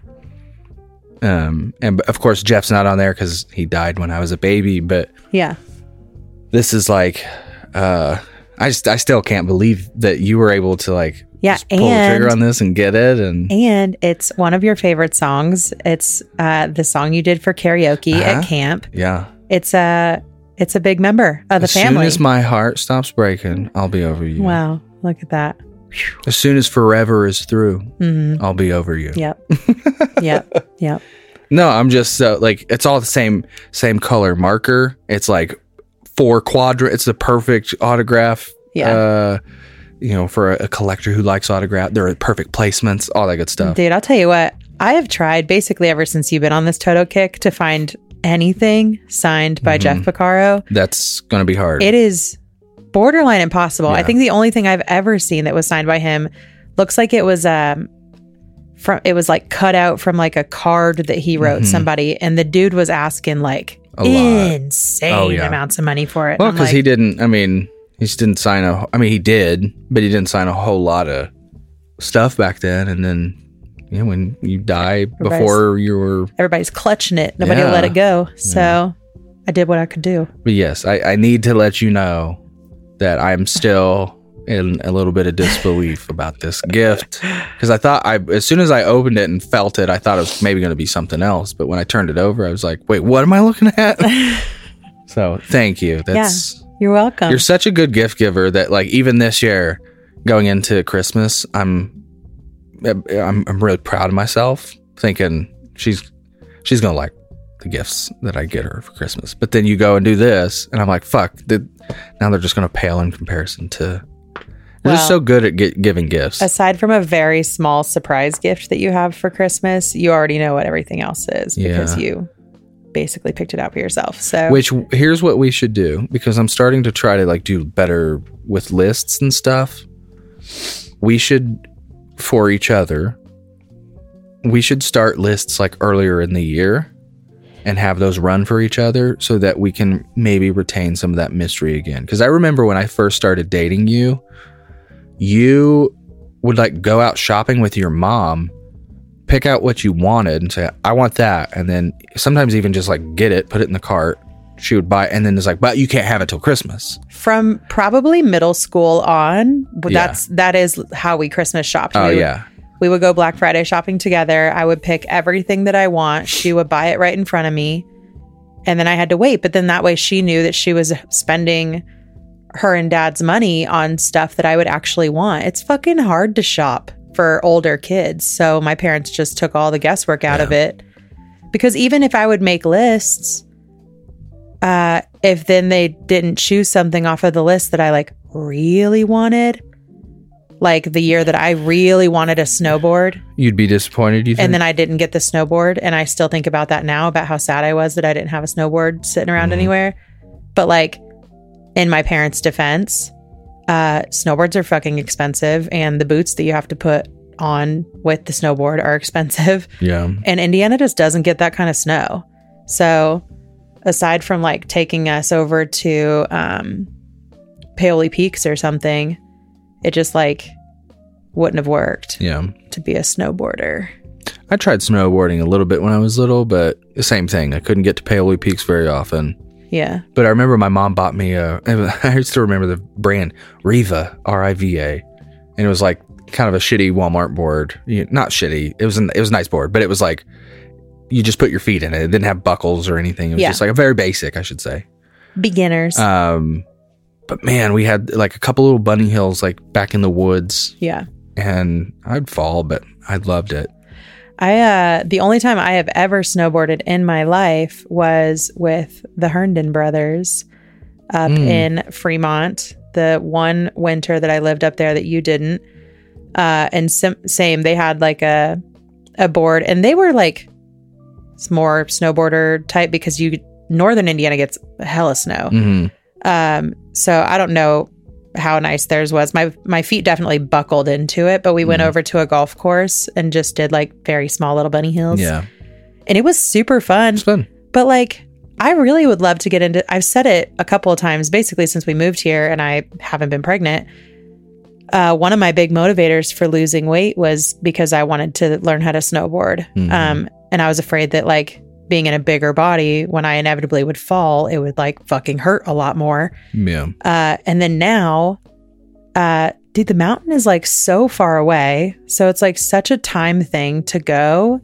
um and of course Jeff's not on there cuz he died when I was a baby but Yeah. this is like uh I just I still can't believe that you were able to like Yeah, pull the trigger on this and get it and And it's one of your favorite songs. It's uh, the song you did for karaoke Uh-huh. at camp. yeah It's a it's a big member of the as family. soon as my heart stops breaking I'll be over you wow, look at that. As soon as forever is through hmm I'll be over you Yep. yep. Yep. no I'm just so like it's all the same same color marker it's like four quadrant it's the perfect autograph Yeah. uh you know for a, a collector who likes autograph they're perfect placements all that good stuff Dude, I'll tell you what. I have tried basically ever since you've been on this Toto kick to find anything signed by Jeff Porcaro. that's gonna be hard It is borderline impossible. I think the only thing I've ever seen that was signed by him looks like it was um from it was like cut out from like a card that he wrote Mhm. somebody and the dude was asking like insane Oh, yeah. amounts of money for it. Well, because like, he didn't. I mean, he just didn't sign a. I mean, he did, but he didn't sign a whole lot of stuff back then. And then, you know, when you die before you were. everybody's clutching it. Nobody Yeah. let it go. So I did what I could do. But yes, I, I need to let you know that I'm still in a little bit of disbelief about this gift because I thought I as soon as I opened it and felt it, I thought it was maybe going to be something else. But when I turned it over, I was like, "Wait, what am I looking at?" so thank you. That's You're welcome. you're such a good gift giver that like even this year, going into Christmas, I'm I'm I'm really proud of myself, thinking she's she's gonna like the gifts that I get her for Christmas. But then you go and do this, and I'm like, fuck. The, now they're just gonna pale in comparison to. You're just so good at gi- giving gifts. Aside from a very small surprise gift that you have for Christmas, you already know what everything else is because Yeah. you basically picked it out for yourself. So Which here's what we should do because I'm starting to try to like do better with lists and stuff. We should for each other. We should start lists like earlier in the year and have those run for each other so that we can maybe retain some of that mystery again. Cuz I remember when I first started dating you, you would like go out shopping with your mom pick out what you wanted and say, I want that. And then sometimes even just like get it, put it in the cart. She would buy it. And then it's like, but you can't have it till Christmas. from probably middle school on, but Yeah. that's that is how we Christmas shopped. Oh, we would, yeah. We would go Black Friday shopping together. I would pick everything that I want. She would buy it right in front of me, and then I had to wait. But then that way, she knew that she was spending her and Dad's money on stuff that I would actually want. It's fucking hard to shop for older kids, so my parents just took all the guesswork out of it. Because even if I would make lists, uh, if then they didn't choose something off of the list that I like really wanted, like the year that I really wanted a snowboard, You'd be disappointed, you think? and then I didn't get the snowboard, and I still think about that now about how sad I was that I didn't have a snowboard sitting around Mm-hmm. anywhere. But like in my parents' defense, uh, snowboards are fucking expensive, and the boots that you have to put on with the snowboard are expensive yeah. and Indiana just doesn't get that kind of snow. So, aside from like taking us over to um, Paoli Peaks or something, it just like wouldn't have worked Yeah. to be a snowboarder. I tried snowboarding a little bit when I was little, but the same thing. I couldn't get to Paoli Peaks very often. Yeah. But I remember my mom bought me a, I still remember the brand Riva, R I V A. And it was like kind of a shitty Walmart board. You- Not shitty. It was an, it was a nice board, but it was like you just put your feet in it. It didn't have buckles or anything. It was Yeah. just like a very basic, I should say. Beginners. Um, but man, we had like a couple little bunny hills like back in the woods, yeah. and I'd fall, but I loved it. I uh the only time I have ever snowboarded in my life was with the Herndon brothers up Mm. in Fremont. The one winter that I lived up there that you didn't. Uh and sim- same they had like a a board and they were like it's more snowboarder type because you northern Indiana gets a hella snow. hmm Um, so I don't know how nice theirs was. My my feet definitely buckled into it, but we went Mhm. over to a golf course and just did like very small little bunny hills. Yeah, And it was super fun. it's fun. But like I really would love to get into I've said it a couple of times basically since we moved here and I haven't been pregnant. Uh, one of my big motivators for losing weight was because I wanted to learn how to snowboard. Mhm. Um, and I was afraid that like being in a bigger body, when I inevitably would fall, it would like fucking hurt a lot more. Yeah, Uh, and then now, uh, dude, the mountain is like so far away. So it's like such a time thing to go.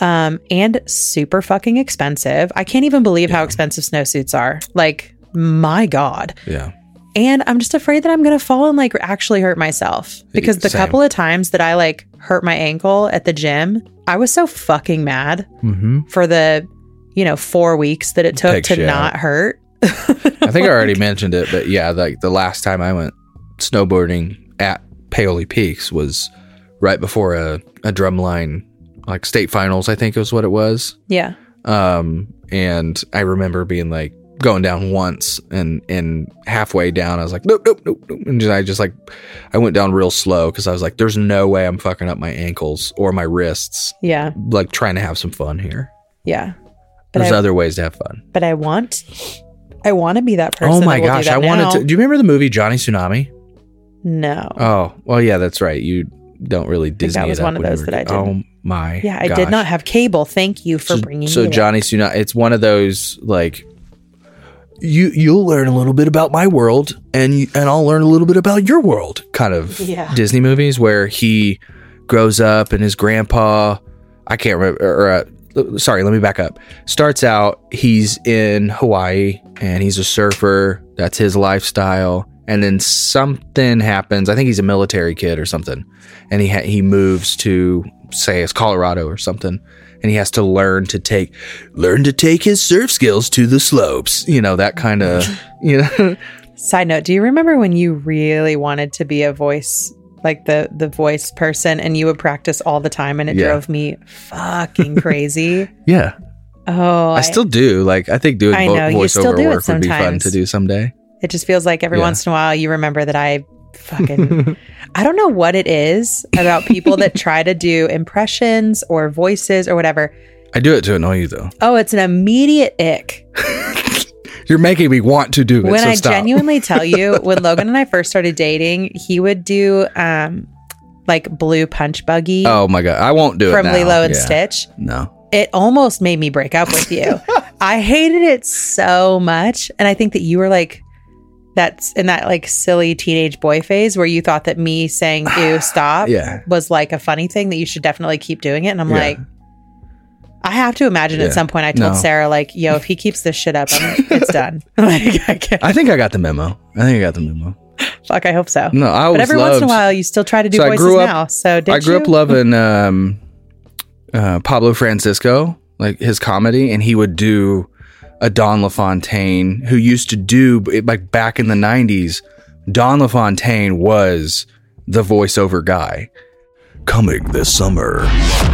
Um, and super fucking expensive. I can't even believe how expensive snowsuits are. Like, my God. yeah. And I'm just afraid that I'm going to fall and like actually hurt myself because the Same. couple of times that I like hurt my ankle at the gym, I was so fucking mad Mm-hmm. for the, you know, four weeks that it took Takes to not hurt. I think I already mentioned it, but yeah, like the last time I went snowboarding at Paoli Peaks was right before a, a drumline, like state finals, I think it was what it was. Yeah. Um, and I remember being like going down once and and halfway down, I was like, nope, nope, nope, nope. And just, I just like, I went down real slow because I was like, there's no way I'm fucking up my ankles or my wrists, Yeah. like trying to have some fun here. Yeah. But There's I, other ways to have fun. but I want, I want to be that person. Oh my gosh, I wanted now. to. Do you remember the movie Johnny Tsunami? No. Oh, well, yeah, that's right. You don't really Disney. that was one of those that I kid. Oh my! yeah, I did not have cable. Thank you for So, bringing so. Johnny Tsunami. It's one of those like you you'll learn a little bit about my world and you, and I'll learn a little bit about your world kind of Yeah. Disney movies where he grows up and his grandpa I can't remember or uh, sorry let me back up. Starts out he's in Hawaii and he's a surfer. That's his lifestyle. And then something happens. I think he's a military kid or something. And he ha- he moves to say it's Colorado or something and he has to learn to take learn to take his surf skills to the slopes. You know that kind of you know. Side note, do you remember when you really wanted to be a voice like the the voice person and you would practice all the time and it Yeah. drove me fucking crazy. yeah. Oh, I still do. Like I think doing I know, voiceover do it work would be fun to do someday. It just feels like every Yeah. once in a while you remember that I fucking I don't know what it is about people that try to do impressions or voices or whatever. I do it to annoy you though Oh, it's an immediate ick. you're making me want to do it when so I stop. genuinely tell you, when Logan and I first started dating, he would do um like blue punch buggy oh my god I won't do it from. Lilo and Yeah. Stitch. no It almost made me break up with you. I hated it so much. And I think that you were like that's in that like silly teenage boy phase where you thought that me saying ew stop Yeah. was like a funny thing that you should definitely keep doing it. And I'm Yeah. like I have to imagine Yeah. at some point I told No. Sarah like, yo, if he keeps this shit up, I'm, it's done. like, I can't, I think I got the memo I think I got the memo fuck, I hope so. no I But every loved, once in a while, you still try to do So I voices grew up- now. So I grew you? up loving um, uh, Pablo Francisco, like his comedy, and he would do a Don LaFontaine who used to do like back in the '90s. Don LaFontaine was the voiceover guy. Coming this summer,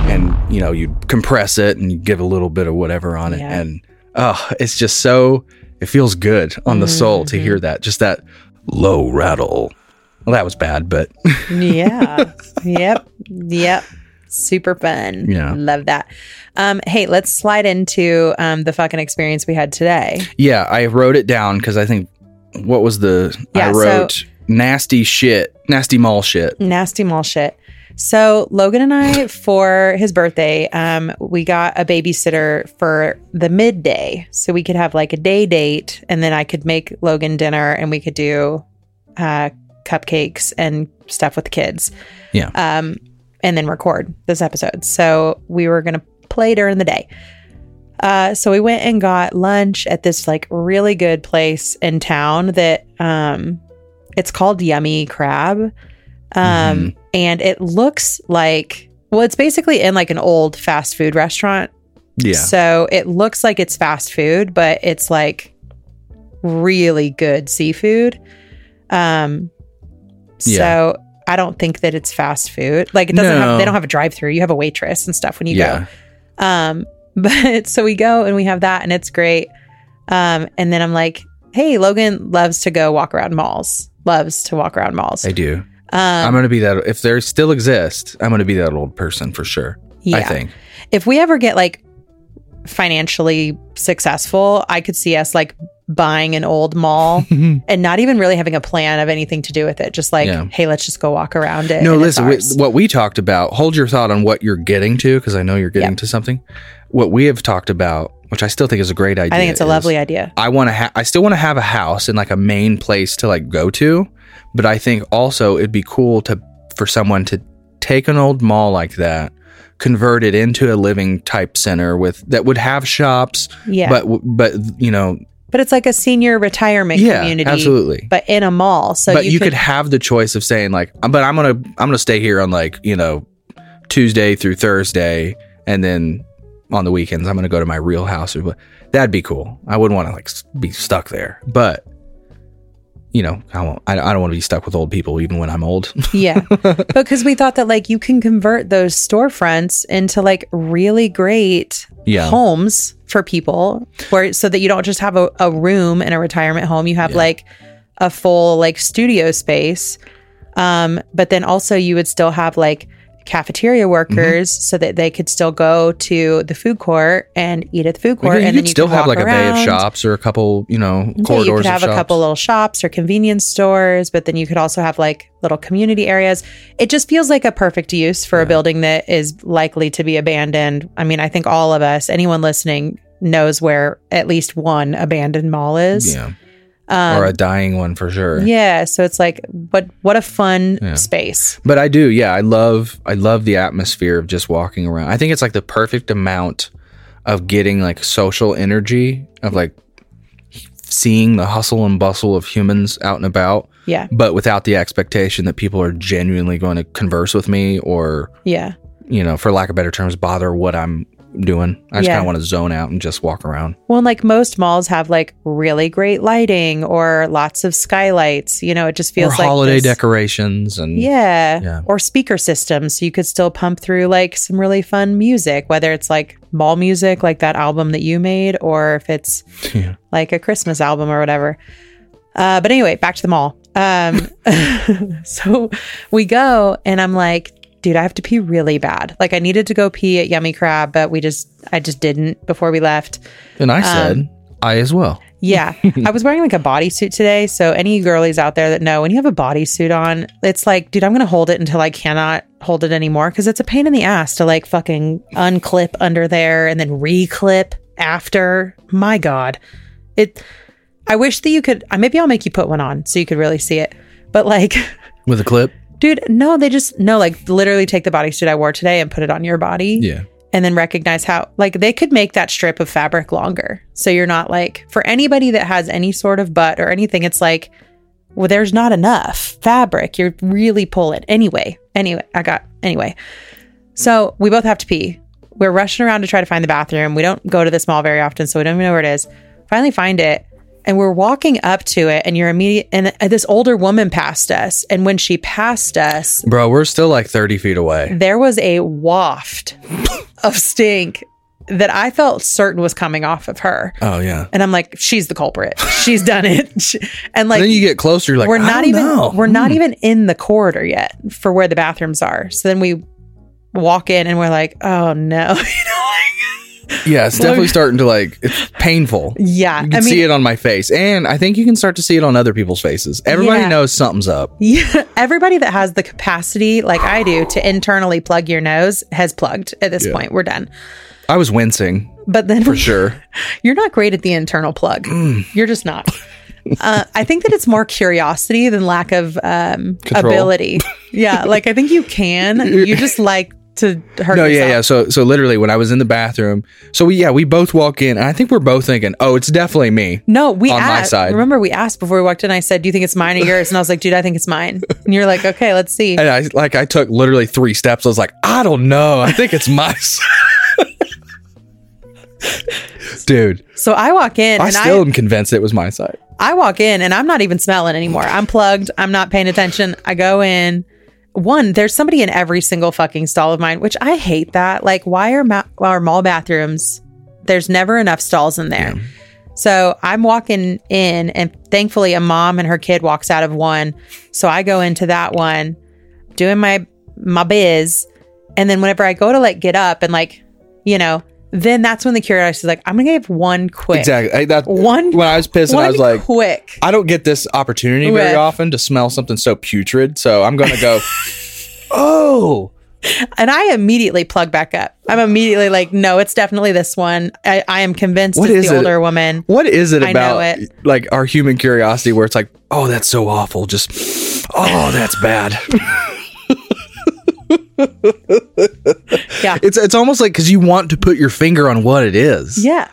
and you know you compress it and you give a little bit of whatever on it, Yeah. and oh, it's just so it feels good on the soul to Mm-hmm. hear that, just that low rattle. Well, that was bad, but yeah. yep. Yep. Super fun. Yeah. Love that. Um, hey, let's slide into um, the fucking experience we had today. Yeah, I wrote it down because I think what was the Yeah, I so- wrote nasty shit, nasty mall shit. Nasty mall shit. So Logan and I, for his birthday, um, we got a babysitter for the midday, so we could have like a day date, and then I could make Logan dinner, and we could do uh, cupcakes and stuff with the kids. Yeah. Um, and then record this episode. So we were gonna play during the day. Uh, so we went and got lunch at this like really good place in town that um, it's called Yummy Crab. Um, and it looks like well, it's basically in like an old fast food restaurant. Yeah. So it looks like it's fast food, but it's like really good seafood. Um, Yeah. so I don't think that it's fast food. Like it doesn't have No. they don't have a drive through. You have a waitress and stuff when you yeah. go. Um, but so we go and we have that and it's great. Um, and then I'm like, hey, Logan loves to go walk around malls. Loves to walk around malls. I do. Um, I'm gonna be that if there still exist, I'm gonna be that old person for sure. Yeah. I think. if we ever get like financially successful, I could see us like buying an old mall mm-hmm. and not even really having a plan of anything to do with it. Just like, Yeah. hey, let's just go walk around it. No, listen. We, what we talked about. Hold your thought on what you're getting to, because I know you're getting Yeah. to something. What we have talked about, which I still think is a great idea. I think it's a lovely idea. I want to. Ha- I still want to have a house and like a main place to like go to, but I think also it'd be cool to for someone to take an old mall like that, convert it into a living type center with that would have shops, Yeah. but but you know, But it's like a senior retirement yeah, community, absolutely. but in a mall. So but you, you, could, could, have the choice of saying like, but I'm gonna I'm gonna stay here on like you know Tuesday through Thursday, and then on the weekends I'm gonna go to my real house or. That'd be cool. I wouldn't want to like be stuck there, but you know I won't. I, I don't want to be stuck with old people even when I'm old. yeah. because we thought that like you can convert those storefronts into like really great Yeah. homes for people where so that you don't just have a, a room in a retirement home. You have Yeah. like a full like studio space. Um, but then also you would still have like cafeteria workers Mm-hmm. so that they could still go to the food court and eat at the food court. Like, you and could then you still could have like a bay of shops or a couple you know corridors. Yeah, you could have a shops. couple little shops or convenience stores, but then you could also have like little community areas. It just feels like a perfect use for a building that is likely to be abandoned. I mean, I think all of us, anyone listening, knows where at least one abandoned mall is. Yeah. Or a dying one for sure. Um, Yeah, so it's like what what a fun Yeah. space. But I do, yeah. I love I love the atmosphere of just walking around. I think it's like the perfect amount of getting like social energy of like seeing the hustle and bustle of humans out and about, Yeah. but without the expectation that people are genuinely going to converse with me or, Yeah. you know, for lack of better terms, bother what I'm doing. I just Yeah. kind of want to zone out and just walk around. Well, like most malls have like really great lighting or lots of skylights. You know, it just feels or like holiday this- decorations and Yeah. Yeah. Or speaker systems. So you could still pump through like some really fun music, whether it's like mall music, like that album that you made, or if it's Yeah. like a Christmas album or whatever. Uh, but anyway, back to the mall. Um, so we go, and I'm like, dude, I have to pee really bad. Like I needed to go pee at Yummy Crab, but we just, I just didn't before we left. And I Um, said, I as well. Yeah. I was wearing like a bodysuit today. So, any girlies out there that know when you have a bodysuit on, it's like, dude, I'm going to hold it until I cannot hold it anymore because it's a pain in the ass to like fucking unclip under there and then reclip after. My God. It, I wish that you could, uh, maybe I'll make you put one on so you could really see it. But like, With a clip? Dude, no, they just, no, like literally take the bodysuit I wore today and put it on your body Yeah. and then recognize how like they could make that strip of fabric longer. So you're not like for anybody that has any sort of butt or anything it's like well there's not enough fabric. You're really pulling. Anyway anyway i got anyway. So we both have to pee. We're rushing around to try to find the bathroom. We don't go to this mall very often so we don't even know where it is. Finally find it and we're walking up to it and you're immediate and this older woman passed us and when she passed us Bro, we're still like 30 feet away. there was a waft of stink that I felt certain was coming off of her. Oh, yeah. And I'm like, she's the culprit. She's done it. And like, then you get closer, you're like, we're not even know. Hmm. we're not even in the corridor yet for where the bathrooms are. So then we walk in and we're like, oh no. you know, like, Yeah, it's definitely starting to like, it's painful. yeah. You can I mean, see it on my face. And I think you can start to see it on other people's faces. Everybody Yeah. knows something's up. yeah, everybody that has the capacity, like I do, to internally plug your nose has plugged at this Yeah. point. We're done. I was wincing But then for sure. You're not great at the internal plug. Mm. You're just not. Uh, I think that it's more curiosity than lack of um, ability. Yeah, like I think you can. You just like to hurt No, yourself. yeah, yeah. So, so literally, when I was in the bathroom, so we, yeah, we both walk in, and I think we're both thinking, "Oh, it's definitely me." No, we On my side. Remember, we asked before we walked in. I said, "Do you think it's mine or yours?" And I was like, "Dude, I think it's mine." And you're like, "Okay, let's see." And I like, I took literally three steps. I was like, "I don't know. I think it's my." Dude, So I walk in, I and still I am convinced it was my side. I walk in, and I'm not even smelling anymore. I'm plugged. I'm not paying attention. I go in. One, there's somebody in every single fucking stall of mine, which I hate that. Like, why are ma- our mall bathrooms? There's never enough stalls in there. So I'm walking in, and thankfully, a mom and her kid walks out of one. So I go into that one, doing my my biz, and then whenever I go to like get up and like, you know, then that's when the curiosity is like, I'm gonna give one quick, Exactly. I, that, One- when I was pissing, I was like, quick. I don't get this opportunity very Right. often to smell something so putrid. So I'm gonna go. oh, And I immediately plug back up. I'm immediately like, no, it's definitely this one. I, I am convinced What it's is the it? older woman. what is it I know about it. like our human curiosity where it's like, oh, that's so awful. Just, oh, that's bad. Yeah. It's it's almost like because you want to put your finger on what it is. Yeah.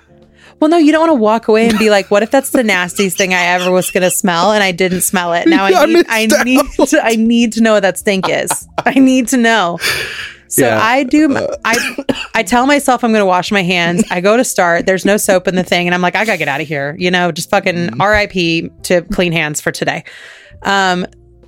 Well, no, you don't want to walk away and be like, what if that's the nastiest thing I ever was going to smell and I didn't smell it? Now I need, I need, to, I need to know what that stink is. I need to know. So Yeah. I do, I, I tell myself I'm going to wash my hands. I go to start. There's no soap in the thing. And I'm like, I got to get out of here. You know, just fucking RIP to clean hands for today. Um,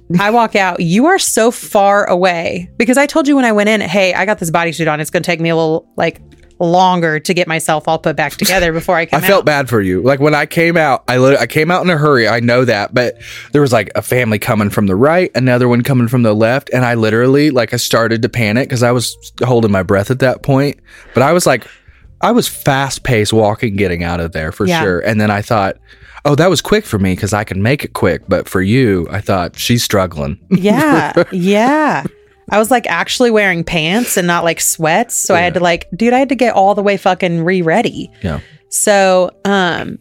I walk out. You are so far away because I told you when I went in, hey, I got this bodysuit on. It's going to take me a little like longer to get myself all put back together before I come. I felt out. bad for you. Like when I came out, I lit- I came out in a hurry. I know that, but there was like a family coming from the right, another one coming from the left, and I literally like I started to panic because I was holding my breath at that point. But I was like, I was fast paced walking, getting out of there for Yeah. sure. And then I thought, oh, that was quick for me because I can make it quick. But for you, I thought she's struggling. Yeah. yeah. I was like actually wearing pants and not like sweats. So I had to like, dude, I had to get all the way fucking re ready. Yeah. So, um,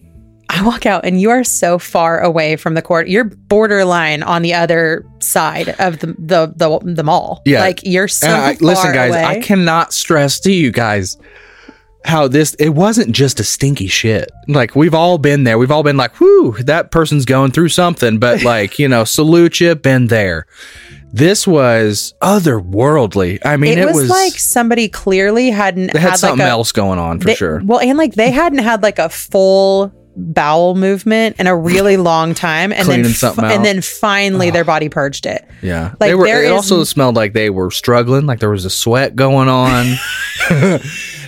I walk out and you are so far away from the court. You're borderline on the other side of the the the, the mall. Yeah. like you're so I, listen, guys, away. I cannot stress to you guys how this it wasn't just a stinky shit. Like we've all been there. We've all been like, whoo, that person's going through something. But like, you know, salute you, been there. This was otherworldly. I mean, it, it, was, like somebody clearly hadn't they had, had something like a, else going on for they- sure. Well, and like they hadn't had like a full bowel movement in a really long time, and then f- and then finally their body purged it. Yeah, Like, they were. there It is- also smelled like they were struggling. Like there was a sweat going on,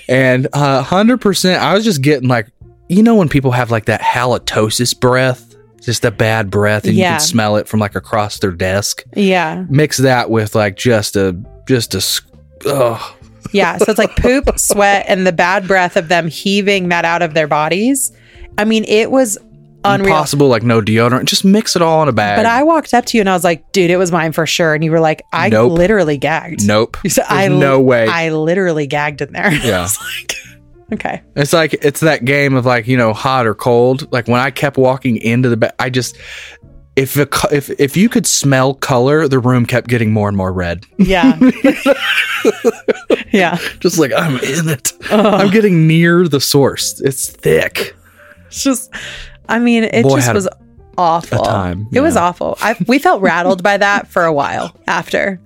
and uh, hundred percent. I was just getting like, you know, when people have like that halitosis breath, just a bad breath, and you can smell it from like across their desk. Yeah, Mix that with like just a just a, Ugh. yeah. So it's like poop, sweat, and the bad breath of them heaving that out of their bodies. I mean, it was unreal. Impossible, like no deodorant. Just mix it all in a bag. But I walked up to you and I was like, dude, it was mine for sure. And you were like, I Nope. literally gagged. nope. You said, I no way. I literally gagged in there. Yeah. Like, okay. It's like it's that game of like you know hot or cold. Like when I kept walking into the bed, I just if the co- if if you could smell color, the room kept getting more and more red. Yeah. yeah. Just like I'm in it. I'm getting near the source. It's thick. It's just, I mean, it Boy, just was awful. time, It was awful. I, we felt rattled by that for a while after.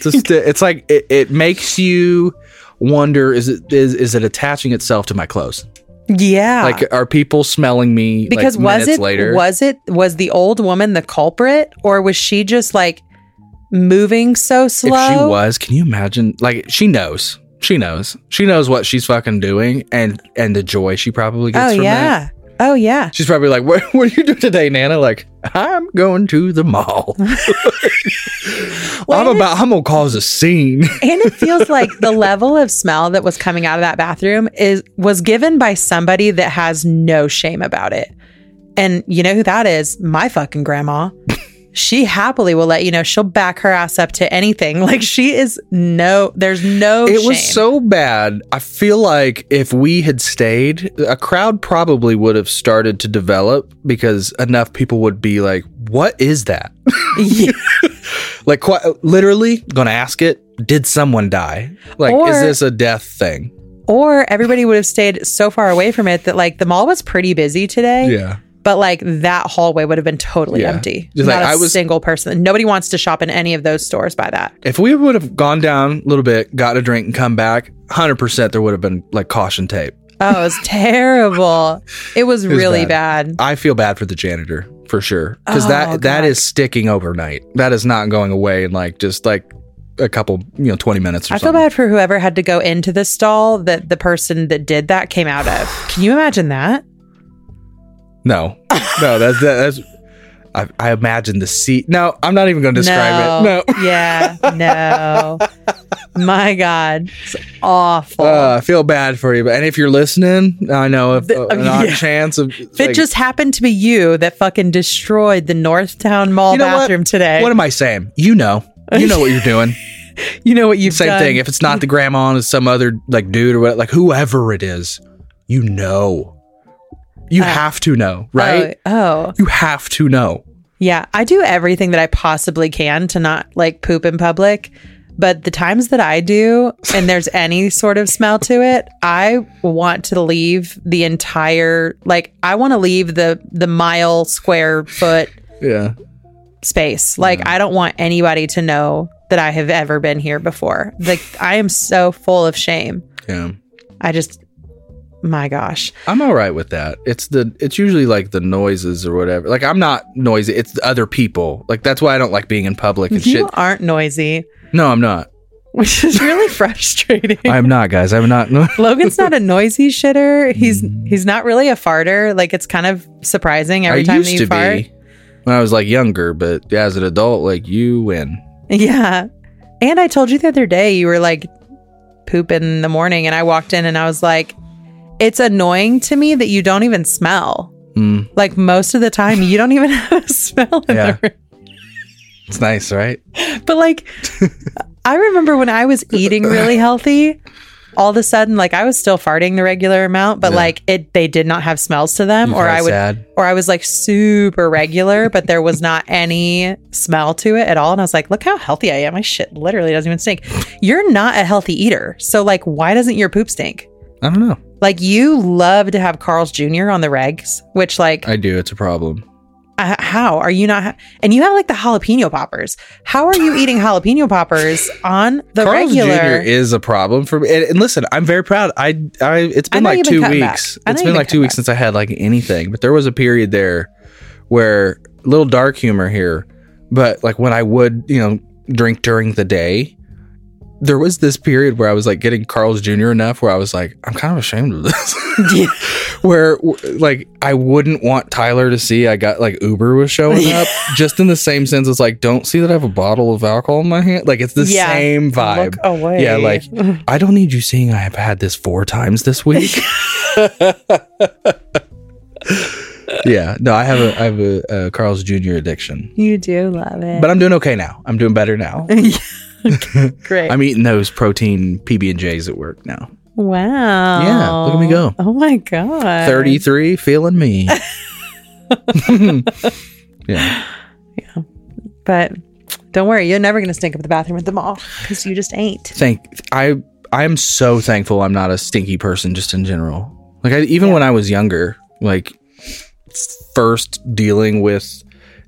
Just it's like it, it makes you wonder: is it is is it attaching itself to my clothes? Yeah. Like are people smelling me? because like, was it later? was it was the old woman the culprit or was she just like moving so slow? If she was, can you imagine? Like she knows. She knows. She knows what she's fucking doing and and the joy she probably gets Oh from that. Oh yeah. She's probably like, what, what are you doing today, Nana? Like, I'm going to the mall. I'm about, I'm going to cause a scene. and it feels like the level of smell that was coming out of that bathroom is was given by somebody that has no shame about it. And you know who that is? My fucking grandma. She happily will let you know she'll back her ass up to anything. Like she is no there's no it was so bad. I feel like if we had stayed, a crowd probably would have started to develop because enough people would be like, what is that? Yeah. Like, quite, literally, to ask it, did someone die? Like, Or- is this a death thing? Or everybody would have stayed so far away from it that like the mall was pretty busy today. Yeah. But like that hallway would have been totally Yeah. empty. Just Not like, a I was- single person. Nobody wants to shop in any of those stores by that. If we would have gone down a little bit, got a drink, and come back, 100% there would have been like caution tape. Oh, it was terrible. It was, was really bad. bad. I feel bad for the janitor for sure because Oh, that that God. is sticking overnight. That is not going away in like just like a couple, you know, 20 minutes or I feel bad for whoever had to go into the stall that the person that did that came out of. Can you imagine that? No, no, that's that, that's. I, I imagine the seat. No, I'm not even going to describe no. it. No. Yeah. No. My God. It's awful. Uh, I feel bad for you, but and if you're listening, I know if The- uh, an odd yeah. chance of if it just happened to be you that fucking destroyed the Northtown Mall You know what? bathroom today, What am I saying? You know, you know what you're doing. you know what you've Same done. thing. If it's not the grandma, it's some other like dude or what, like whoever it is, you know, you Uh, have to know, right? Oh, oh. You have to know. Yeah, I do everything that I possibly can to not like poop in public. But the times that I do, and there's any sort of smell to it, I want to leave the entire like I want to leave the the mile square foot Yeah. space. Like I don't want anybody to know that I have ever been here before. Like I am so full of shame. Yeah. I just my gosh. I'm all right with that. It's the it's usually like the noises or whatever. Like I'm not noisy. It's the other people. Like that's why I don't like being in public and You shit. aren't noisy, No, I'm not. which is really frustrating. I'm not, guys. I'm not. Logan's not a noisy shitter. He's mm-hmm. he's not really a farter. Like it's kind of surprising every I time that you to fart. be when I was like younger, but as an adult, like you win. Yeah. And I told you the other day you were like pooping in the morning and I walked in and I was like it's annoying to me that you don't even smell. Mm, Like most of the time you don't even have a smell in Yeah. the room. it's nice, right? But like I remember when I was eating really healthy, all of a sudden like I was still farting the regular amount, but Yeah. like it they did not have smells to them You or I would sad? or I was like super regular, but there was not any smell to it at all. And I was like, look how healthy I am. My shit literally doesn't even stink. You're not a healthy eater. So like why doesn't your poop stink? I don't know. Like you love to have Carl's Jr. on the regs, which like I do. It's a problem. uh, how are you not? Ha- and you have like the jalapeno poppers. How are you eating jalapeno poppers on the Carl's regular? Jr. is a problem for me. And, and listen, I'm very proud. I, I, it's I been know like you've been two weeks. I It's been like two weeks back. since I had like anything. But there was a period there where little dark humor here. But like when I would, you know, drink during the day, there was this period where I was like getting Carl's Jr. enough where I was like, I'm kind of ashamed of this. Yeah. where like I wouldn't want Tyler to see I got like Uber was showing up just in the same sense as like don't see that I have a bottle of alcohol in my hand like it's the Yeah. same vibe Look away. yeah like I don't need you seeing I have had this four times this week yeah no I have a I have a, a Carl's Jr. addiction you do love it. but I'm doing okay now I'm doing better now Great. I'm eating those protein PB and J's at work now wow. Yeah, look at me go. Oh my god. 33 feeling me yeah Yeah. But don't worry, you're never gonna stink up the bathroom at the mall because you just ain't. thank I I'm so thankful I'm not a stinky person just in general. Like I, even when I was younger, like first dealing with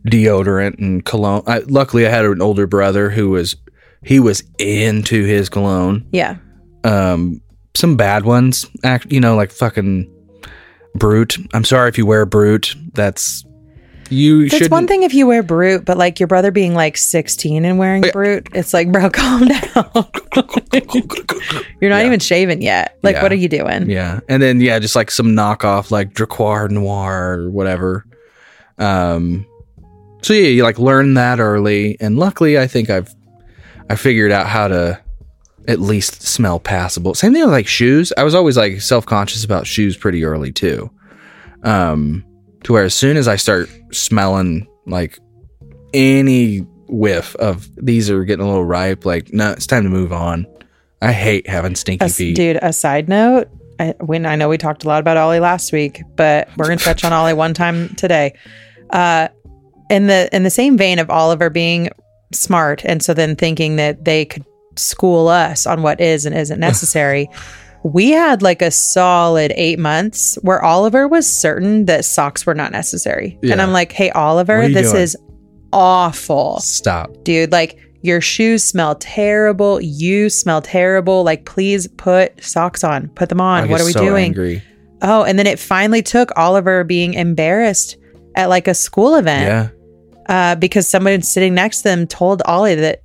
deodorant and cologne. I, luckily, I had an older brother who was he was into his cologne. Yeah. Um, some bad ones, act you know, like fucking Brut. I'm sorry if you wear Brut. That's you It's should one thing if you wear Brut, but like your brother being like 16 and wearing Brut, it's like, bro, calm down. You're not Yeah. even shaven yet. Like, Yeah. what are you doing? Yeah. And then yeah, just like some knockoff like Drakkar Noir or whatever. Um so yeah, you like learn that early and luckily I think I've I figured out how to at least smell passable. Same thing with like shoes. I was always like self-conscious about shoes pretty early too. Um to where as soon as I start smelling like any whiff of these are getting a little ripe, like no, it's time to move on. I hate having stinky A- feet. dude, a side note, I, when I know we talked a lot about Ollie last week, but we're going to touch on Ollie one time today. Uh, in the in the same vein of Oliver being smart, and so then thinking that they could school us on what is and isn't necessary. we had like a solid eight months where Oliver was certain that socks were not necessary, and I'm like, "Hey, Oliver, this doing? is awful." Stop. dude like your shoes smell terrible you smell terrible like please put socks on put them on get what are we so doing Angry. oh and then it finally took oliver being embarrassed at like a school event Yeah. Uh, because someone sitting next to them told ollie that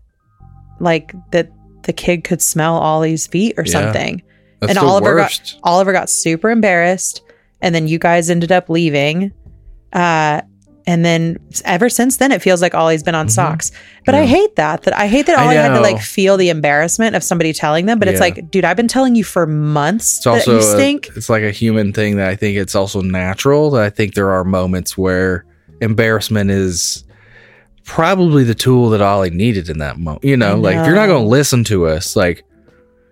like that the kid could smell ollie's feet or Yeah. something That's and Oliver worst. got Oliver got super embarrassed, and then you guys ended up leaving. Uh, and then ever since then, it feels like Ollie's been on socks. But I Mm-hmm. Hate that. That I hate that Ollie had to like feel the embarrassment of somebody telling them. But it's like, dude, I've been telling you for months It's that also you a- stink. it's like a human thing that I think it's also natural. That I think there are moments where embarrassment is probably the tool that Ollie needed in that moment. You know, I like if you're not going to listen to us, like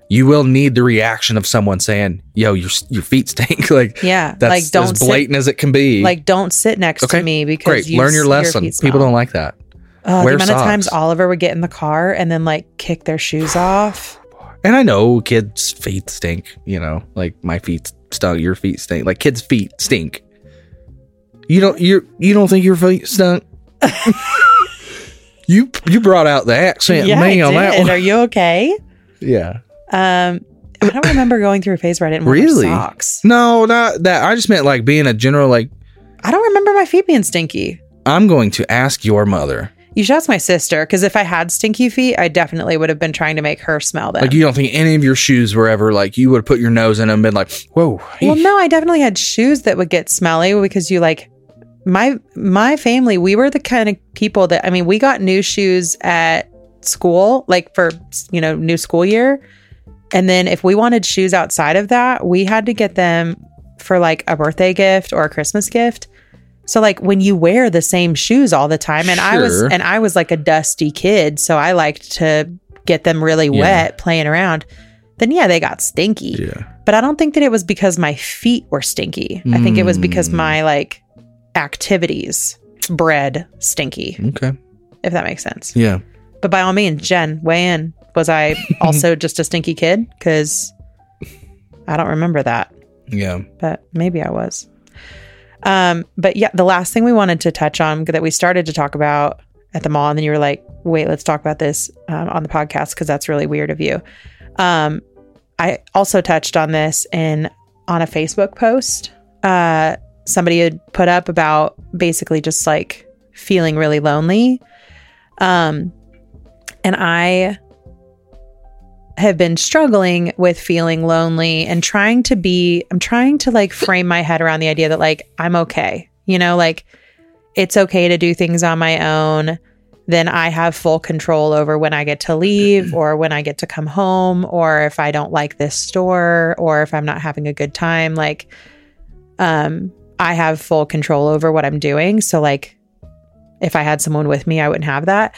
you will need the reaction of someone saying, "Yo, your your feet stink." like yeah, that's like don't as blatant as it can be. like don't sit next Okay, to me because great, you learn your lesson. feet People don't like that. Oh, the amount of times. Oliver would get in the car and then like kick their shoes off. And I know kids' feet stink, you know, like my feet stunk, your feet stink. Like kids' feet stink. You don't you you don't think your feet stunk? you you brought out the accent yeah, me on did. that one. Are you okay? Yeah. Um, I don't remember going through a phase where I didn't Really? socks. No, not that. I just meant like being a general like I don't remember my feet being stinky. I'm going to ask your mother. You should ask my sister because if I had stinky feet, I definitely would have been trying to make her smell them. Like you don't think any of your shoes were ever like you would have put your nose in them and been like, whoa. well, no, I definitely had shoes that would get smelly because you like my my family. We were the kind of people that I mean, we got new shoes at school, like for you know new school year, and then if we wanted shoes outside of that, we had to get them for like a birthday gift or a Christmas gift. So like when you wear the same shoes all the time and I was and I was like a dusty kid, so I liked to get them really Yeah. wet playing around. then yeah, they got stinky. Yeah. But I don't think that it was because my feet were stinky. I think it was because Mm. my like activities bred stinky, Okay. if that makes sense. Yeah. But by all means, Jen, weigh in. Was I also just a stinky kid? Because I don't remember that, Yeah. but maybe I was. Um, but yeah, the last thing we wanted to touch on that we started to talk about at the mall, and then you were like, "Wait, let's talk about this um, on the podcast because that's really weird of you." Um, I also touched on this in on a Facebook post. Uh, somebody had put up about basically just like feeling really lonely. Um, and I have been struggling with feeling lonely and trying to be, I'm trying to like frame my head around the idea that like I'm okay. You know, like it's okay to do things on my own. Then I have full control over when I get to leave or when I get to come home or if I don't like this store or if I'm not having a good time. Like, um, I have full control over what I'm doing. So, like, if I had someone with me, I wouldn't have that.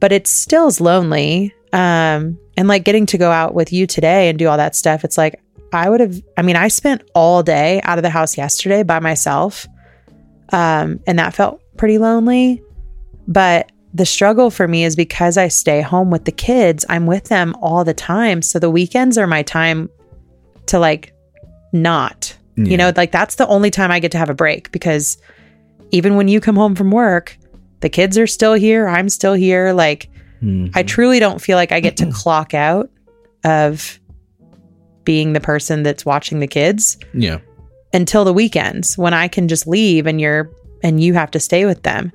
But it still is lonely. Um, and like getting to go out with you today and do all that stuff, it's like I would have, I mean, I spent all day out of the house yesterday by myself. Um, and that felt pretty lonely. But the struggle for me is because I stay home with the kids, I'm with them all the time. So the weekends are my time to like not, you know, like that's the only time I get to have a break because even when you come home from work, the kids are still here, I'm still here. Like, Mhm. I truly don't feel like I get to clock out of being the person that's watching the kids yeah. until the weekends when I can just leave and you're and you have to stay with them.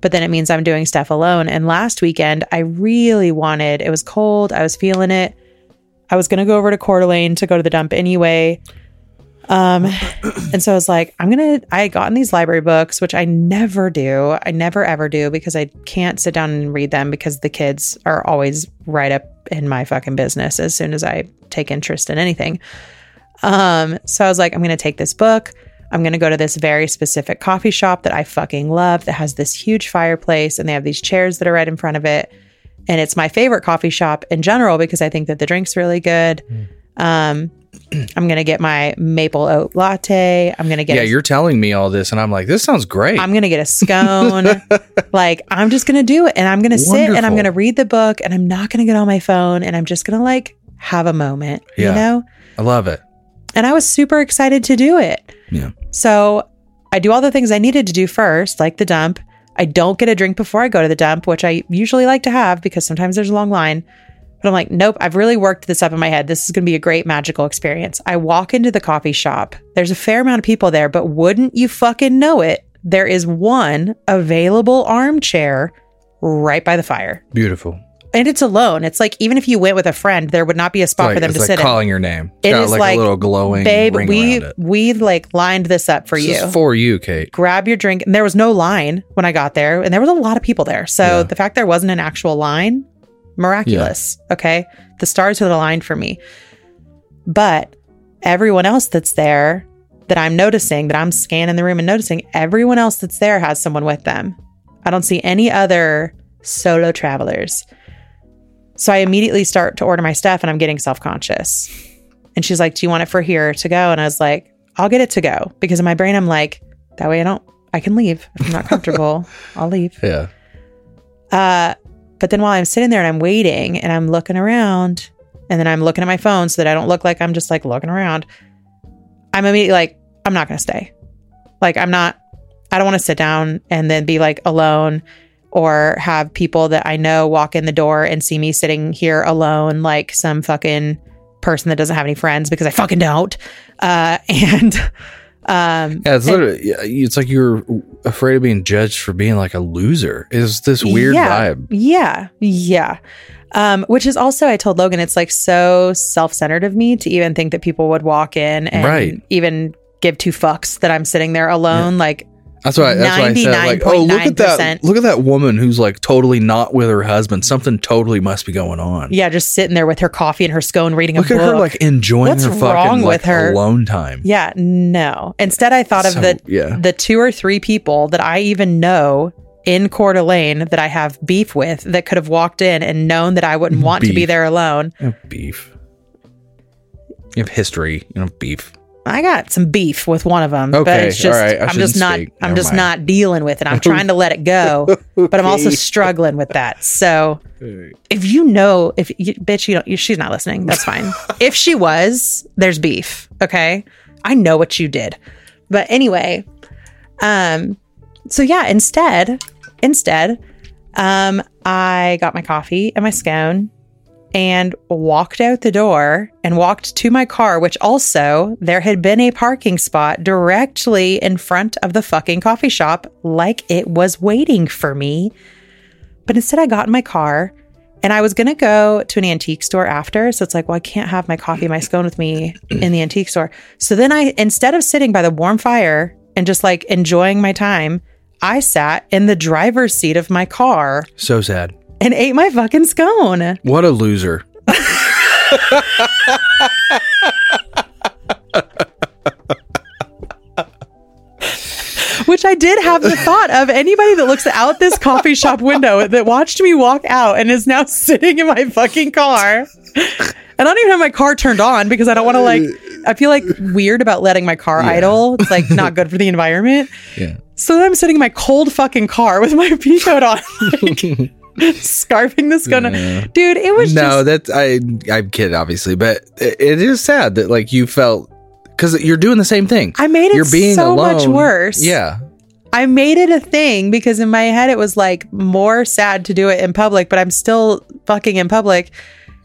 But then it means I'm doing stuff alone. And last weekend, I really wanted, it was cold, I was feeling it. I was going to go over to Coeur d'Alene to go to the dump anyway. Um, and so I was like, I'm to, I had gotten these library books, which I never do. I never ever do because I can't sit down and read them because the kids are always right up in my fucking business as soon as I take interest in anything. Um, so I was like, I'm to take this book. I'm to go to this very specific coffee shop that I fucking love that has this huge fireplace and they have these chairs that are right in front of it. And it's my favorite coffee shop in general because I think that the drink's really good. Um, I'm going to get my maple oat latte. I'm going to get Yeah, a- you're telling me all this, and I'm like, this sounds great. I'm going to get a scone. like, I'm just going to do it. And I'm going to sit and I'm going to read the book and I'm not going to get on my phone and I'm just going to like have a moment, Yeah. you know? I love it. And I was super excited to do it. Yeah. So I do all the things I needed to do first, like the dump. I don't get a drink before I go to the dump, which I usually like to have because sometimes there's a long line. But I'm like, nope, I've really worked this up in my head. This is going to be a great magical experience. I walk into the coffee shop. There's a fair amount of people there, but wouldn't you fucking know it? There is one available armchair right by the fire. Beautiful. And it's alone. It's like even if you went with a friend, there would not be a spot like, for them it's to like sit calling your name. It Got is like, like, a little glowing in. Babe, ring we it. we like lined this up for This you is for you, Kate. grab your drink. And there was no line when I got there, and there was a lot of people there. So Yeah. the fact there wasn't an actual line, miraculous. Okay. The stars are aligned for me. But everyone else that's there that I'm noticing, that I'm scanning the room and noticing, everyone else that's there has someone with them. I don't see any other solo travelers. So I immediately start to order my stuff and I'm getting self conscious. And she's like, Do you want it for here to go? And I was like, I'll get it to go because in my brain, I'm like, That way I don't, I can leave. If I'm not comfortable, I'll leave. Yeah. Uh, but then while I'm sitting there and I'm waiting and I'm looking around and then I'm looking at my phone so that I don't look like I'm just like looking around, I'm immediately like, I'm not going to stay. Like, I'm not, I don't want to sit down and then be like alone or have people that I know walk in the door and see me sitting here alone, like some fucking person that doesn't have any friends because I fucking don't. Uh, and, um, Yeah, it's literally, yeah, it's like you're afraid of being judged for being like a loser. Is this weird yeah, vibe? Yeah, yeah. Um, which is also, I told Logan, it's like so self centered of me to even think that people would walk in and Right. even give two fucks that I'm sitting there alone. Like, That's why. That's why I said like, oh, look at that! Look at that woman who's like totally not with her husband. Something totally must be going on. yeah, just sitting there with her coffee and her scone reading Look a at book. her like enjoying What's her fucking like, her? alone time. yeah, no. Instead, I thought of So, the yeah. the two or three people that I even know in Coeur d'Alene that I have beef with that could have walked in and known that I wouldn't want to be there alone. Beef. You have history, you know, beef. I got some beef with one of them, but it's just right, I'm just shouldn't speak. I'm Never just mind. not dealing with it. I'm trying to let it go, but I'm also struggling with that. So if you know if you, bitch you don't you, she's not listening, that's fine. if she was, there's beef, okay? I know what you did. But anyway, um so yeah, instead instead um I got my coffee and my scone and walked out the door and walked to my car, which also there had been a parking spot directly in front of the fucking coffee shop, like it was waiting for me. But instead, I got in my car and I was going to go to an antique store after. So it's like, well, I can't have my coffee, my scone with me in the antique store. So then I, instead of sitting by the warm fire and just like enjoying my time, I sat in the driver's seat of my car So sad. And ate my fucking scone. What a loser. Which I did have the thought of anybody that looks out this coffee shop window that watched me walk out and is now sitting in my fucking car. And I don't even have my car turned on because I don't want to like I feel like weird about letting my car idle. It's like not good for the environment. Yeah. So then I'm sitting in my cold fucking car with my pea coat on, like, scarfing this gun. Yeah. Dude, it was no, just that's I. I'm kidding, obviously, but it, it is sad that like you felt because you're doing the same thing. I made it you're being so alone. much worse. Yeah, I made it a thing because in my head it was like more sad to do it in public, but I'm still fucking in public.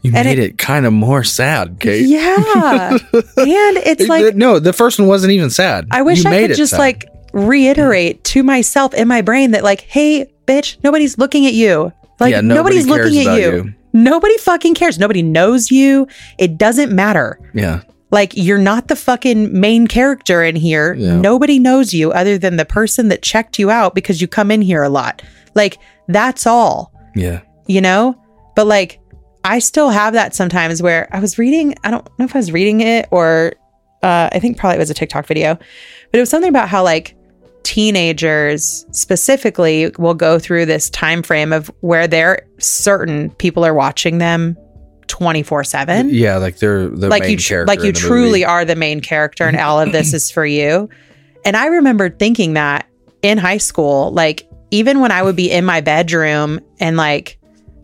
you And made it- it, kind of more sad, Kate. Yeah. and it's like no, the first one wasn't even sad. I wish You I could just sad. like reiterate to myself in my brain that like, hey, bitch, nobody's looking at you. Like Yeah, nobody nobody's looking at you. you. Nobody fucking cares. Nobody knows you. It doesn't matter. yeah, Like you're not the fucking main character in here. Yeah. Nobody knows you other than the person that checked you out because you come in here a lot. Like that's all, yeah. you know? But like I still have that sometimes where I was reading, I don't know if I was reading it or uh, I think probably it was a TikTok video, but it was something about how like teenagers specifically will go through this time frame of where they're certain people are watching them 24 7 Yeah, like they're the like main you tr- like you truly movie. are the main character and all of this is for you and i remember thinking that in high school like even when i would be in my bedroom and like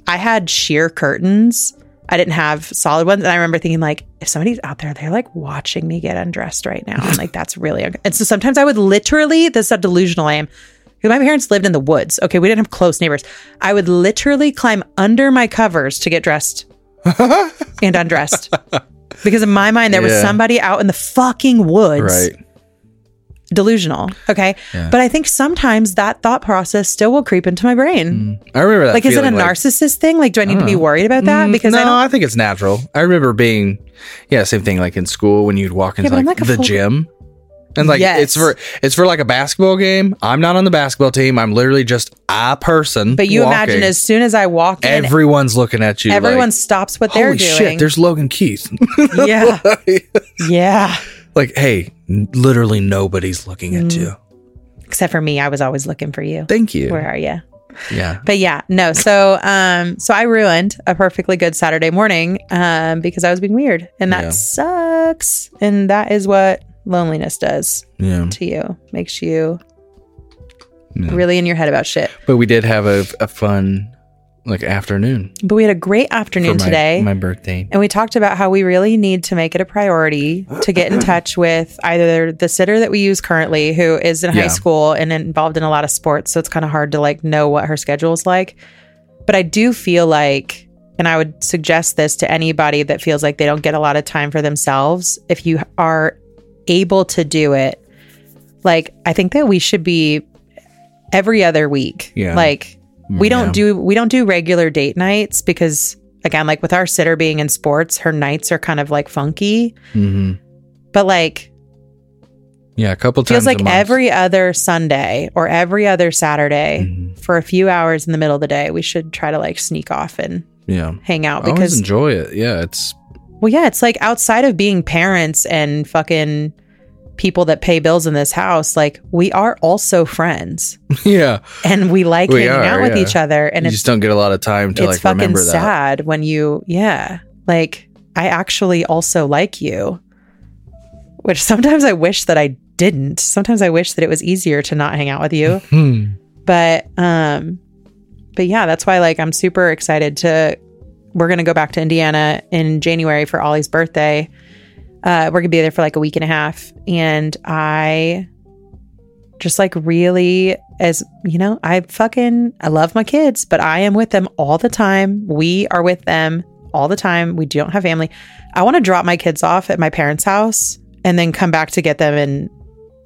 i had sheer curtains i didn't have solid ones and i remember thinking like if somebody's out there they're like watching me get undressed right now and like that's really un- and so sometimes i would literally this is how delusional i am my parents lived in the woods okay we didn't have close neighbors i would literally climb under my covers to get dressed and undressed. Because in my mind, there was somebody out in the fucking woods. right. Delusional. Okay. Yeah. But I think sometimes that thought process still will creep into my brain. I remember that. Like, is it a like- narcissist thing? Like, do I need to be worried about that? Mm, Because no, I. I, think it's natural. I remember being, yeah, same thing. Like in school when you'd walk into I'm like, like the full- gym, and like Yes. it's for it's for like a basketball game. I'm not on the basketball team. I'm literally just a person. But you imagine as soon as I walk in, everyone's looking at you. everyone like, stops what they're doing. Shit! There's Logan Keith. yeah. yeah. like, hey, literally nobody's looking at Mm. you. Except for me, I was always looking for you. Thank you. Where are you? Yeah. But yeah, no. So, um, so I ruined a perfectly good Saturday morning, um, because I was being weird, and that Yeah. sucks. And that is what loneliness does Yeah. to you, makes you Yeah. really in your head about shit. But we did have a, a fun like afternoon But we had a great afternoon my, today. my birthday. and we talked about how we really need to make it a priority to get in touch with either the sitter that we use currently, who is in high school and involved in a lot of sports. So it's kind of hard to like know what her schedule is like. But I do feel like, and I would suggest this to anybody that feels like they don't get a lot of time for themselves, if you are able to do it, like I think that we should be every other week. Yeah. Like we don't do we don't do regular date nights because again, like with our sitter being in sports, her nights are kind of like funky. hmm But like Yeah, a couple times. feels like every other Sunday or every other Saturday Mhm. for a few hours in the middle of the day, we should try to like sneak off and Yeah. hang out because enjoy it. Yeah, it's well, yeah, it's like outside of being parents and fucking people that pay bills in this house, like we are also friends yeah. and we like We hanging are, out with yeah. each other and you just don't get a lot of time to it's like fucking remember that. sad when you yeah like I actually also like you. Which sometimes I wish that I didn't. Sometimes I wish that it was easier to not hang out with you. But um but yeah, that's why like I'm super excited to we're going to go back to Indiana in January for Ollie's birthday. Uh we're going to be there for like a week and a half and I just like really as you know, I fucking I love my kids, but I am with them all the time. We are with them all the time. We don't have family. I want to drop my kids off at my parents' house and then come back to get them in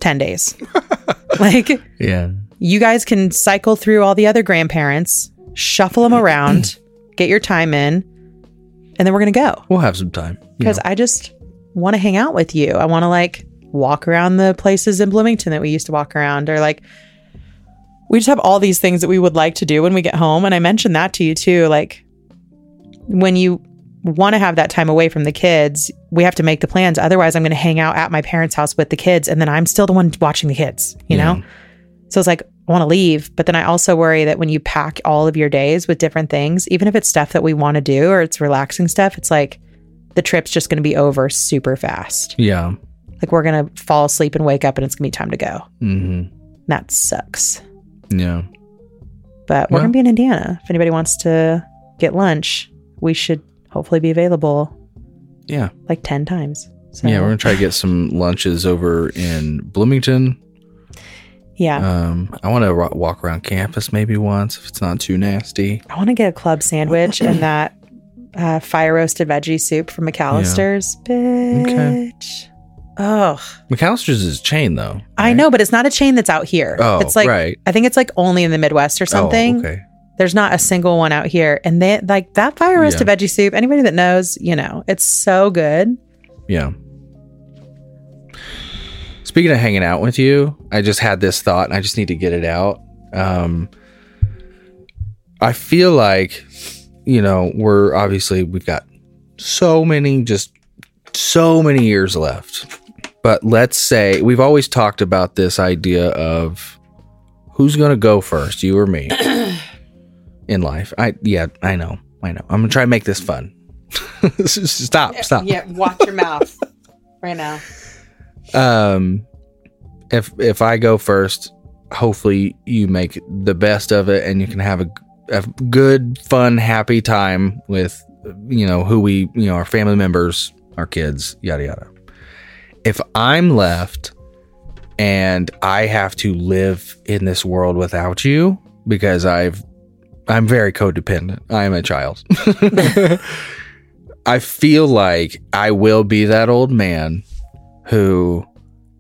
10 days. like Yeah. you guys can cycle through all the other grandparents, shuffle them around, get your time in, and then we're going to go We'll have some time. because. I just want to hang out with you. I want to like walk around the places in Bloomington that we used to walk around, or like we just have all these things that we would like to do when we get home. And I mentioned that to you too. Like when you want to have that time away from the kids, we have to make the plans. Otherwise, I'm going to hang out at my parents' house with the kids, and then I'm still the one watching the kids, you Yeah. know? So it's like, I want to leave. But then I also worry that when you pack all of your days with different things, even if it's stuff that we want to do or it's relaxing stuff, it's like the trip's just going to be over super fast. yeah. Like we're going to fall asleep and wake up and it's going to be time to go. hmm That sucks. Yeah. But we're Well- going to be in Indiana. If anybody wants to get lunch, we should hopefully be available Yeah. like 10 times. So, Yeah. We're going to try to get some lunches over in Bloomington. yeah. Um, I want to ro- walk around campus maybe once if it's not too nasty. I want to get a club sandwich and that uh, fire roasted veggie soup from McAlister's. Bitch. Oh, McAlister's is a chain though. I know, but it's not a chain that's out here. Oh, it's like right. I think it's like only in the Midwest or something. Oh, okay. There's not a single one out here, and they like that fire roasted veggie soup. Anybody that knows, you know, it's so good. Yeah. Speaking of hanging out with you, I just had this thought and I just need to get it out. Um, I feel like, you know, we're obviously, we've got so many, just so many years left. But let's say we've always talked about this idea of who's going to go first, you or me, in life. I, yeah, I know. I know. I'm going to try and make this fun. stop, stop. Yeah, watch your mouth right now. um if if i go first hopefully you make the best of it and you can have a, a good fun happy time with you know who we you know our family members our kids yada yada. If i'm left and i have to live in this world without you because i've i'm very codependent. I am a child. I feel like i will be that old man who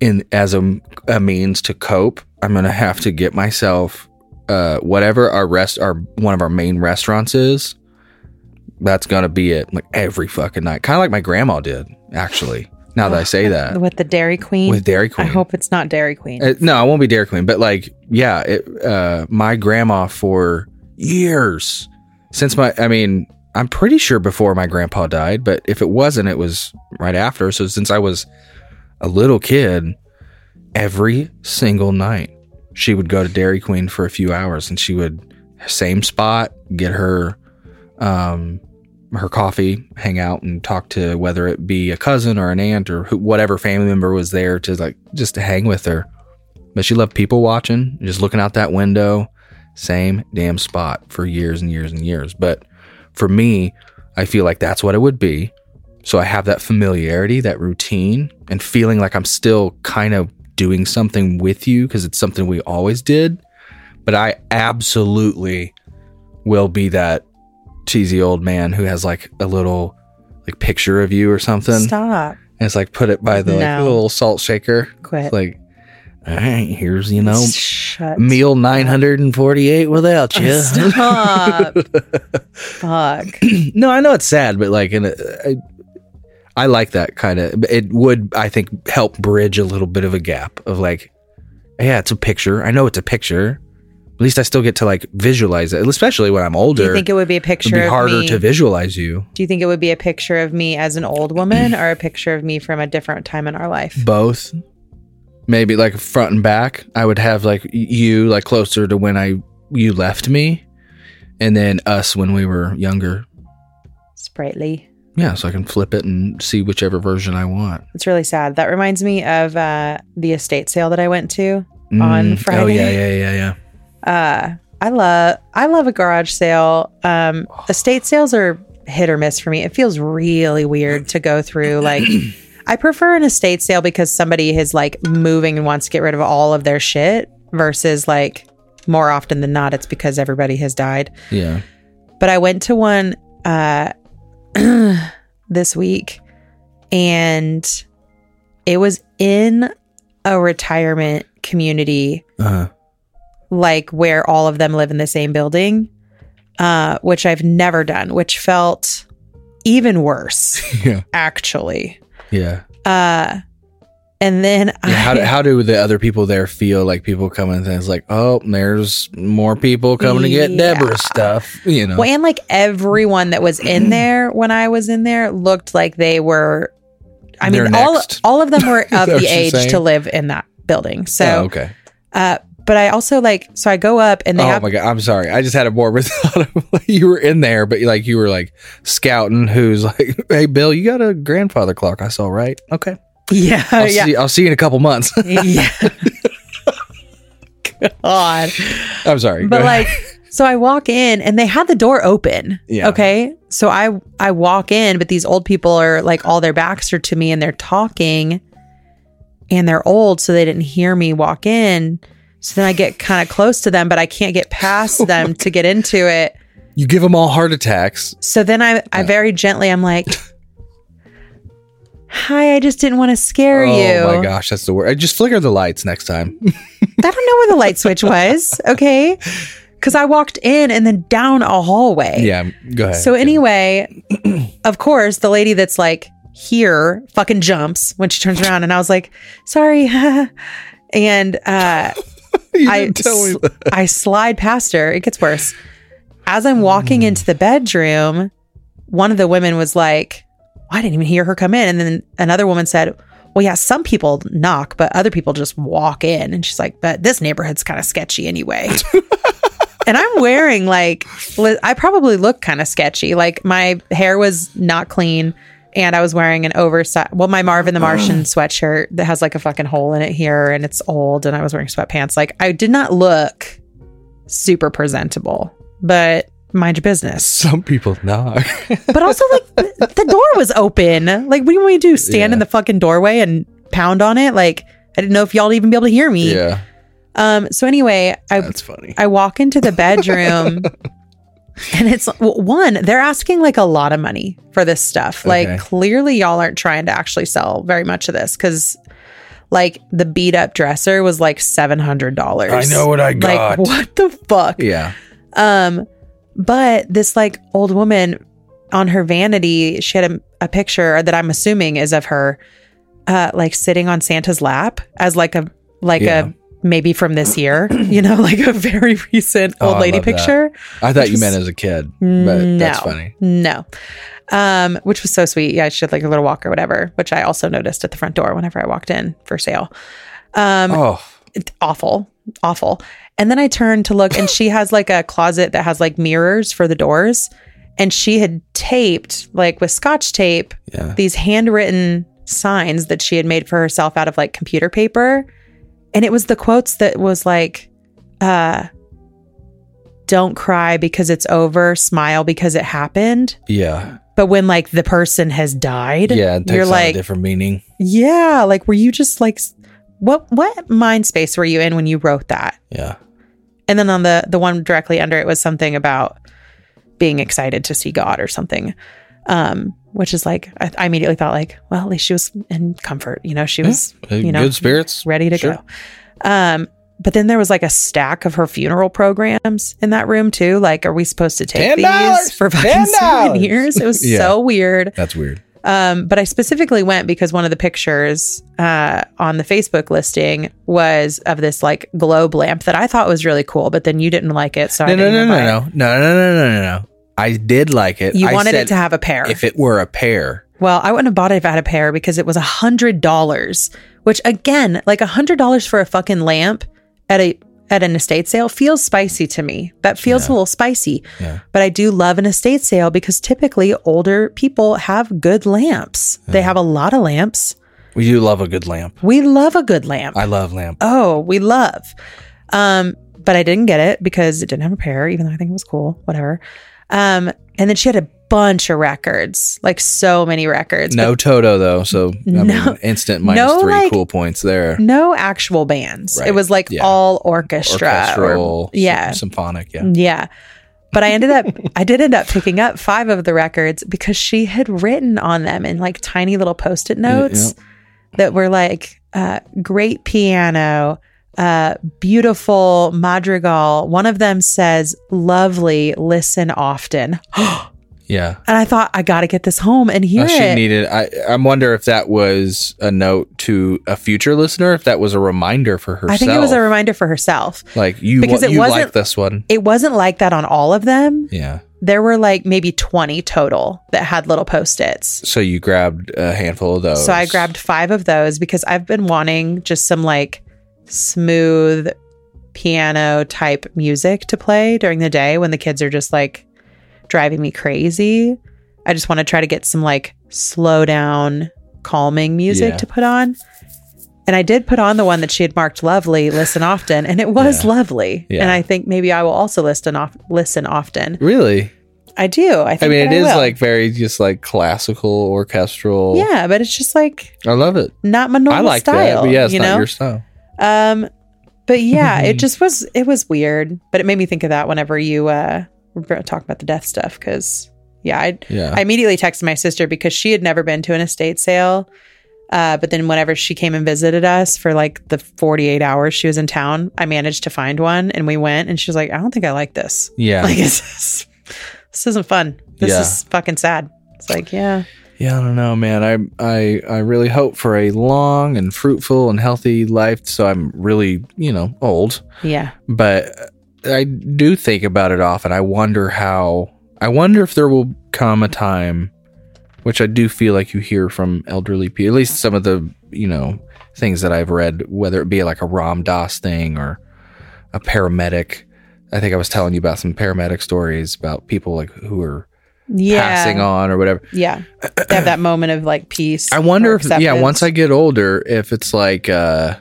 in as a, a means to cope i'm gonna have to get myself uh whatever our rest our one of our main restaurants is that's gonna be it like every fucking night kind of like my grandma did actually now that i say that With the Dairy Queen. with dairy Queen, I hope it's not Dairy Queen. uh, no, I won't be Dairy Queen, but like, yeah, it, uh, my grandma for years since my, I mean, I'm pretty sure before my grandpa died, but if it wasn't, it was right after. So since I was a little kid, every single night she would go to Dairy Queen for a few hours and she would same spot get her um her coffee hang out and talk to whether it be a cousin or an aunt or whatever family member was there to like just to hang with her. But she loved people watching just looking out that window same damn spot for years and years and years. But for me i feel like that's what it would be. So i have that familiarity that routine and feeling like i'm still kind of doing something with you because it's something we always did but i absolutely will be that cheesy old man who has like a little like picture of you or something Stop. and it's like put it by the like, No. little salt shaker Quit. it's like all right here's you know Shut. meal 948 without you Stop. Fuck. no i know it's sad but like in a, uh, I, I like that kind of it would i think help bridge a little bit of a gap of like yeah it's a picture. I know it's a picture. At least i still get to like visualize it especially when i'm older Do you think it would be a picture it'd be harder to visualize you. Do you think it would be a picture of me as an old woman or a picture of me from a different time in our life? both. Maybe like front and back. I would have like you like closer to when i you left me and then us when we were younger. Sprightly. Yeah, so I can flip it and see whichever version I want. It's really sad. That reminds me of uh, the estate sale that I went to Mm. on Friday. Oh yeah, yeah, yeah, yeah. Uh, I love I love a garage sale. Um, estate sales are hit or miss for me. It feels really weird to go through. Like, I prefer an estate sale because somebody is like moving and wants to get rid of all of their shit versus like more often than not, it's because everybody has died. Yeah. But I went to one uh, this week and it was in a retirement community Uh, like where all of them live in the same building, uh, which I've never done, which felt even worse, yeah. actually. Yeah. Uh, and then Yeah, how, do, how do the other people there feel like people coming and it's like, oh, there's more people coming to get Deborah's stuff, you know? well, and like everyone that was in there when I was in there looked like they were. I mean, They're all next. all of them were of the age saying? to live in that building. So, oh, okay. uh, but I also like so I go up and they oh have my god, I'm sorry. I just had a morbid thought of like, you were in there, but like you were like scouting. Who's like, hey, Bill, you got a grandfather clock? I saw, right? Okay, yeah I'll yeah see. I'll see you in a couple months. yeah. God. I'm sorry, but like so i walk in and they had the door open Yeah. okay so i i walk in but these old people are like all their backs are to me and they're talking and they're old so they didn't hear me walk in so then i get kind of close to them but i can't get past oh them to get into it you give them all heart attacks. so then i i very gently i'm like hi i just didn't want to scare oh you Oh my gosh, that's the word. I just flicker the lights next time. I don't know where the light switch was. Okay. Cause I walked in and then down a hallway. yeah, go ahead. So anyway, of course, the lady that's like here fucking jumps when she turns around, and I was like, "Sorry," and uh, I didn't tell me that. I slide past her. It gets worse. As I'm walking into the bedroom, one of the women was like, well, "I didn't even hear her come in," and then another woman said. Well, yeah, some people knock, but other people just walk in. And she's like, but this neighborhood's kind of sketchy anyway. and I'm wearing like, I probably look kind of sketchy. Like my hair was not clean and I was wearing an oversized, well, my Marvin the Martian sweatshirt that has like a fucking hole in it here and it's old and I was wearing sweatpants. Like I did not look super presentable, but mind your business. Some people knock. But also like the, the door was open. Like what do you want me to do? Stand in the fucking doorway and pound on it? Like I didn't know if y'all even be able to hear me. yeah, Um. So anyway, I that's funny. I walk into the bedroom and it's well, one, they're asking like a lot of money for this stuff. Like Okay. clearly y'all aren't trying to actually sell very much of this cuz like the beat up dresser was like $700. I know what I got. Like what the fuck? yeah, Um but this like old woman on her vanity, she had a, a picture that I'm assuming is of her uh like sitting on Santa's lap as like a like Yeah. a maybe from this year, you know, like a very recent Oh, old I lady that. picture. I thought you meant as a kid, but no, that's funny. No. Um, which was so sweet. Yeah, she had like a little walk or whatever, which I also noticed at the front door whenever I walked in for sale. Um, Oh, awful, awful. And then I turned to look, and she has like a closet that has like mirrors for the doors. And she had taped, like with scotch tape, yeah. these handwritten signs that she had made for herself out of like computer paper. And it was the quotes that was like, uh, don't cry because it's over, smile because it happened. Yeah. But when like the person has died, Yeah. You're on like, a different meaning. yeah, like were you just like, what what mind space were you in when you wrote that? Yeah. And then on the the one directly under it was something about being excited to see God or something. Um, which is like I, I immediately thought like, well, at least she was in comfort. You know, she was you know Good spirits. ready to Sure. go. Um, but then there was like a stack of her funeral programs in that room too. Like, are we supposed to take these $10. for fucking $10. souvenirs? It was Yeah. so weird. That's weird. Um, but I specifically went because one of the pictures uh, on the Facebook listing was of this like globe lamp that I thought was really cool, but then you didn't like it. So I No, no, no, no, no, no, no, no, no, no, no. I did like it. You I wanted it to have a pair. if it were a pair. well, I wouldn't have bought it if I had a pair because it was a hundred dollars, which again, like a hundred dollars for a fucking lamp at a at an estate sale feels spicy to me. That feels a little spicy. Yeah. But I do love an estate sale because typically older people have good lamps. They have a lot of lamps. We do love a good lamp. We love a good lamp. I love lamp. oh, we love. Um, but I didn't get it because it didn't have a pair, even though I think it was cool. Whatever. Um, and then she had a bunch of records, like so many records. No Toto though, so I No- mean, instant minus no, three like- cool points there. no actual bands. Right. It was like Yeah. all orchestra. or- Orchestral, yeah. symphonic, yeah. Yeah. But I ended up, I did end up picking up five of the records because she had written on them in like tiny little post it notes that were like, uh, great piano, uh, beautiful madrigal. One of them says, lovely, listen often. Yeah. And I thought, I got to get this home and hear Uh, she it. needed. I. I wonder if that was a note to a future listener. If that was a reminder for herself. I think it was a reminder for herself. like you. because Because it you wasn't- like this one. It wasn't like that on all of them. Yeah. There were like maybe 20 total that had little post its. So you grabbed a handful of those. So I grabbed five of those because I've been wanting just some like smooth piano type music to play during the day when the kids are just like driving me crazy. I just want to try to get some like slow down, calming music Yeah. to put on. And I did put on the one that she had marked lovely, listen often, and it was Yeah. lovely. Yeah. And I think maybe I will also listen off listen often. Really. I do. I think I mean, it is will. like very just like classical orchestral. Yeah, but it's just like I love it. not my normal I like style. that, but yeah, it's you not know? your style. Um, but yeah, it just was it was weird, but it made me think of that whenever you uh were talking about the death stuff because yeah, I Yeah. I immediately texted my sister because she had never been to an estate sale. Uh, but then whenever she came and visited us for like the 48 hours she was in town, I managed to find one and we went and she was like, I don't think I like this. yeah. Like this is, this isn't fun. This Yeah. is fucking sad. It's like, yeah. Yeah, I don't know, man. I I I really hope for a long and fruitful and healthy life. So I'm really, you know, old, Yeah. but I do think about it often. I wonder how. I wonder if there will come a time, which I do feel like you hear from elderly people. At least some of the you know things that I've read, whether it be like a Ram Dass thing or a paramedic. I think I was telling you about some paramedic stories about people like who are Yeah. passing on or whatever. Yeah. They have that moment of like peace. I wonder if yeah, once I get older, if it's like uh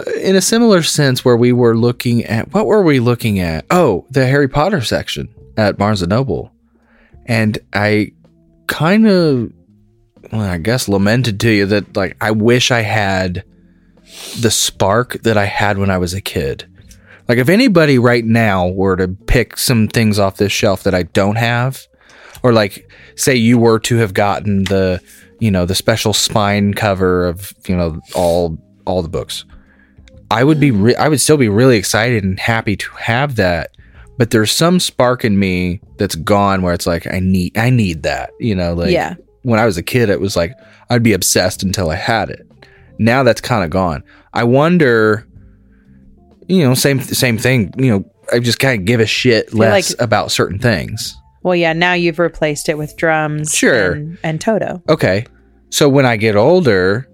in a similar sense where we were looking at what were we looking at? Oh, the Harry Potter section at Barnes and Noble. And I kind of well, I guess lamented to you that like I wish I had the spark that I had when I was a kid. Like if anybody right now were to pick some things off this shelf that I don't have, or like say you were to have gotten the you know the special spine cover of you know all all the books, I would be re- I would still be really excited and happy to have that. But there's some spark in me that's gone where it's like I need I need that you know like Yeah. when I was a kid, it was like I'd be obsessed until I had it. Now that's kind of gone. I wonder, you know, same same thing. You know, I just kind of give a shit less like- about certain things. Well, yeah, now you've replaced it with drums Sure. and, and Toto. Okay, so when I get older,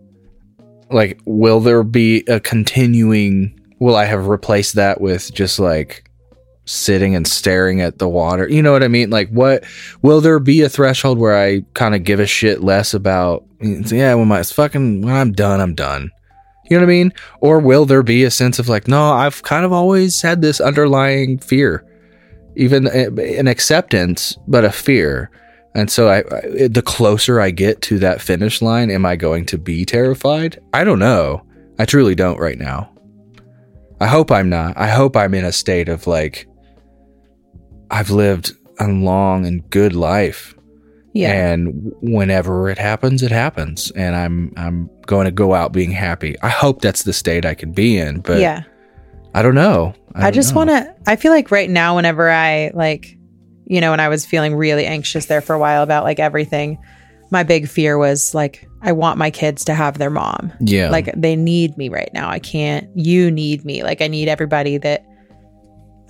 like, will there be a continuing? Will I have replaced that with just like sitting and staring at the water? You know what I mean? Like, what will there be a threshold where I kind of give a shit less about? Yeah, when my fucking when I'm done, I'm done. You know what I mean? Or will there be a sense of like, no, I've kind of always had this underlying fear, even an acceptance, but a fear. And so, I, I the closer I get to that finish line, am I going to be terrified? I don't know. I truly don't right now. I hope I'm not. I hope I'm in a state of like, I've lived a long and good life Yeah. and whenever it happens it happens and i'm i'm going to go out being happy i hope that's the state i can be in but yeah. i don't know I, don't just want to, I feel like right now, whenever I like, you know, when I was feeling really anxious there for a while about like everything, my big fear was like, I want my kids to have their mom. yeah Like they need me right now. I can't, you need me. Like I need everybody that,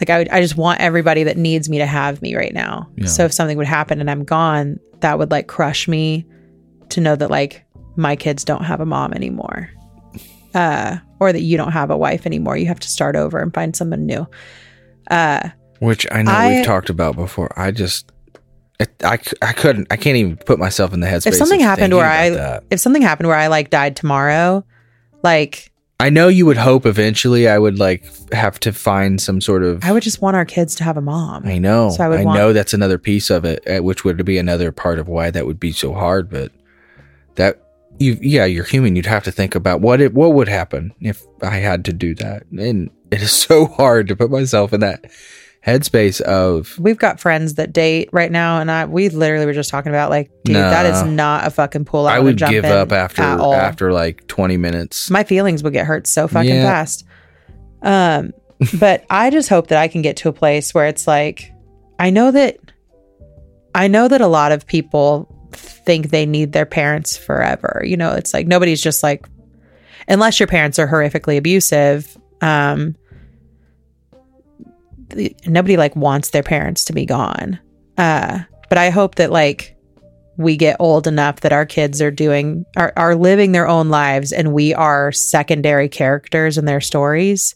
like I would, I just want everybody that needs me to have me right now. Yeah. So if something would happen and I'm gone, that would like crush me to know that like my kids don't have a mom anymore. uh, or that you don't have a wife anymore. You have to start over and find someone new. Uh, Which I know I- we've talked about before. I just, it, I, I couldn't, I can't even put myself in the headspace. if something happened where I, that. if something happened where I like died tomorrow, like I know you would hope eventually I would like have to find some sort of. I would just want our kids to have a mom. I know. So I would I want- know that's another piece of it, which would be another part of why that would be so hard. But that you, yeah, you're human. You'd have to think about what it, what would happen if I had to do that, and it is so hard to put myself in that headspace of We've got friends that date right now, and I we literally were just talking about like, dude, that is not a fucking pool. I, I would jump give in up after at all. after like 20 minutes. my feelings would get hurt so fucking Yeah. fast. Um, but I just hope that I can get to a place where it's like, I know that, I know that a lot of people think they need their parents forever. You know, it's like nobody's just like, unless your parents are horrifically abusive. Um, the- nobody like wants their parents to be gone. Uh, but I hope that like we get old enough that our kids are doing are, are living their own lives and we are secondary characters in their stories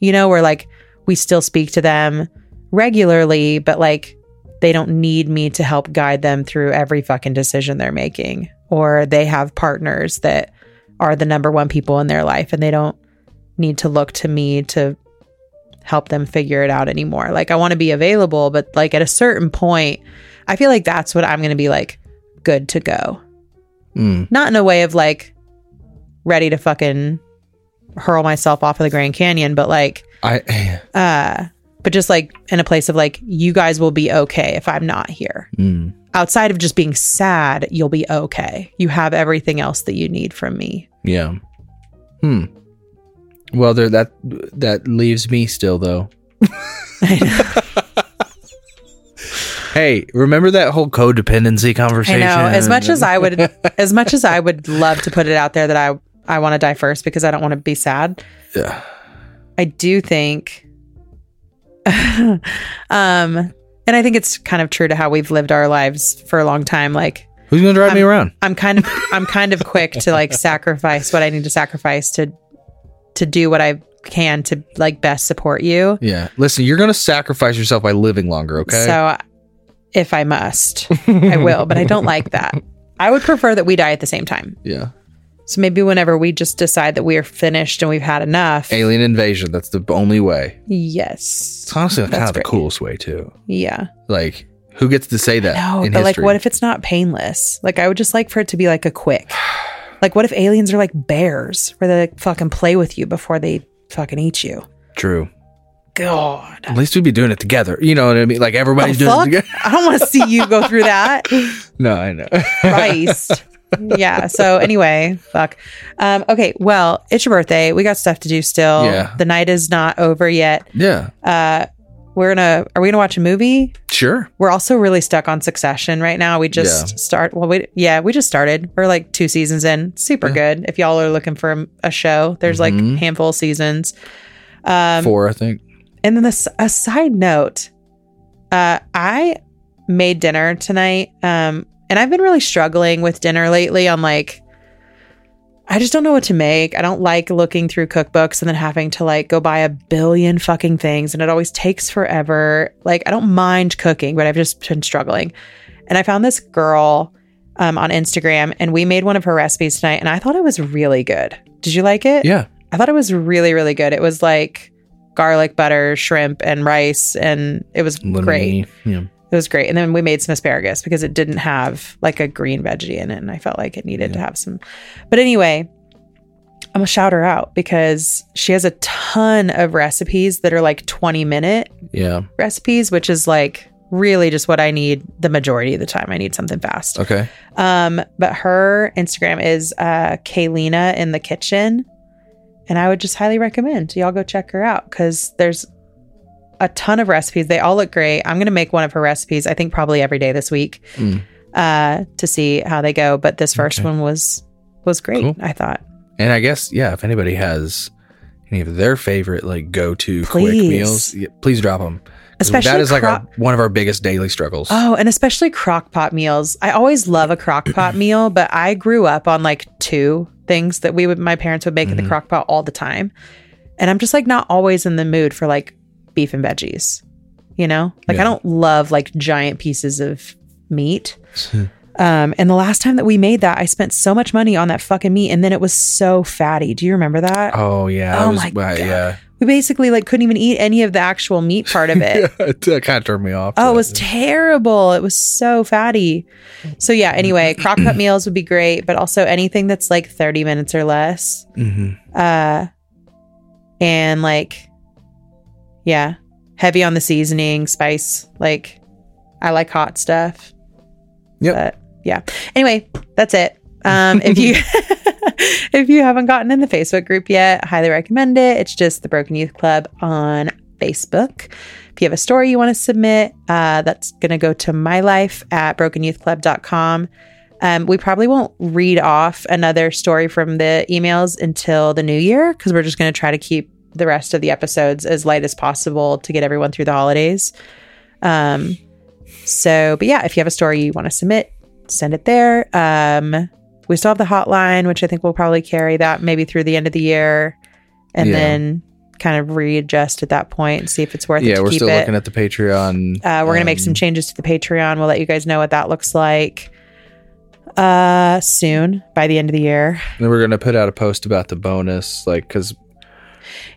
you know where like we still speak to them regularly but like they don't need me to help guide them through every fucking decision they're making or they have partners that are the number one people in their life and they don't need to look to me to help them figure it out anymore like i want to be available but like at a certain point i feel like that's what i'm going to be like good to go Mm. not in a way of like ready to fucking hurl myself off of the Grand Canyon, but like, I, uh, but just like in a place of like, you guys will be okay if I'm not here. mm. Outside of just being sad, you'll be okay. You have everything else that you need from me. Yeah. Hmm. Well, there that that leaves me still though. hey, remember that whole codependency conversation? I know. As much as I would, as much as I would love to put it out there that I, I want to die first because I don't want to be sad. Yeah. I do think um and I think it's kind of true to how we've lived our lives for a long time like Who's gonna drive me around? I'm kind of I'm kind of quick to like sacrifice what I need to sacrifice to to do what I can to like best support you. Yeah. Listen, you're gonna sacrifice yourself by living longer, okay? So if I must, I will, but I don't like that. I would prefer that we die at the same time. yeah. So maybe whenever we just decide that we are finished and we've had enough. Alien invasion. That's the only way. Yes. It's honestly kind That's of the great. coolest way too. Yeah. Like, who gets to say that? No, but like, what if it's not painless? Like, I would just like for it to be like a quick. Like, what if aliens are like bears, where they like fucking play with you before they fucking eat you? True. God, At least we'd be doing it together. You know what I mean? Like everybody's doing it together. I don't want to see you go through that. No, I know. Christ. yeah. So anyway, fuck. Um, okay. Well, it's your birthday. We got stuff to do still. Yeah. The night is not over yet. yeah. Uh, we're gonna. Are we gonna watch a movie? Sure. We're also really stuck on Succession right now. We just Yeah. start. Well, we yeah, we just started. We're like two seasons in. Super good. If y'all are looking for a, a show, there's like Mhm. handful of seasons. Um, Four, I think. and then this a side note, uh, I made dinner tonight. Um, and I've been really struggling with dinner lately. On like, I just don't know what to make. I don't like looking through cookbooks and then having to like go buy a billion fucking things, and it always takes forever. Like, I don't mind cooking, but I've just been struggling. And I found this girl um, on Instagram, and we made one of her recipes tonight, and I thought it was really good. Did you like it? Yeah. I thought it was really, really good. It was like garlic butter, shrimp, and rice, and it was great. Yeah. It was great. And then we made some asparagus because it didn't have like a green veggie in it, and I felt like it needed to have some. But anyway, I'm gonna shout her out because she has a ton of recipes that are like 20 minute Yeah. recipes, which is like really just what I need the majority of the time. I need something fast. Okay. Um, but her Instagram is uh Kaylina in the kitchen. And I would just highly recommend y'all go check her out because there's a ton of recipes. They all look great. I'm gonna make one of her recipes, I think probably every day this week, Mm. uh, to see how they go. But this first Okay. one was was great, Cool. I thought. And I guess, yeah, if anybody has any of their favorite like go to quick meals, yeah, please drop them. Especially that is like our, one of our biggest daily struggles. Oh, and especially crock pot meals. I always love a crock pot meal, but I grew up on like two things that we would my parents would make in the crock pot all the time. And I'm just like not always in the mood for like beef and veggies. You know? Like I don't love like giant pieces of meat. um and the last time that we made that, I spent so much money on that fucking meat and then it was so fatty. Do you remember that? Oh yeah, Oh was my God. yeah. We basically like couldn't even eat any of the actual meat part of it. that kind of turned me off. Oh, it was terrible. It was so fatty. So yeah, anyway, crock pot meals would be great, but also anything that's like 30 minutes or less. hmm Uh and like yeah, heavy on the seasoning, spice. Like I like hot stuff. Yep. But yeah. Anyway, that's it. Um if you if you haven't gotten in the Facebook group yet, highly recommend it. It's just the Broken Youth Club on Facebook. If you have a story you want to submit, uh, that's going to go to my life at brokenyouthclub.com. Um, we probably won't read off another story from the emails until the new year because we're just going to try to keep the rest of the episodes as light as possible to get everyone through the holidays. Um, so, but yeah, if you have a story you want to submit, send it there. Um, we still have the hotline, which I think we'll probably carry that maybe through the end of the year and Yeah. then kind of readjust at that point and see if it's worth it Yeah, we're still it. looking at the Patreon. Uh, we're gonna make some um, changes to the Patreon. We'll let you guys know what that looks like uh soon by the end of the year. Then we're gonna put out a post about the bonus, like because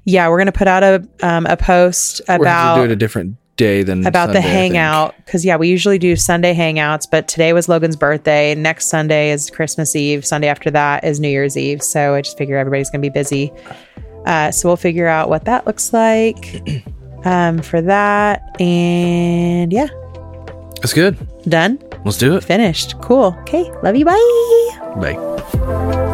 Yeah, we're gonna put out a um a post we're do it a different day than about the Sunday, think. hangout because yeah, we usually do Sunday hangouts, but today was Logan's birthday. Next Sunday is Christmas Eve. Sunday after that is New Year's Eve. So I just figure everybody's gonna be busy. Uh, so we'll figure out what that looks like um, for that. And yeah, That's good. done, Let's do it. finished, cool. Okay, love you. Bye. Bye.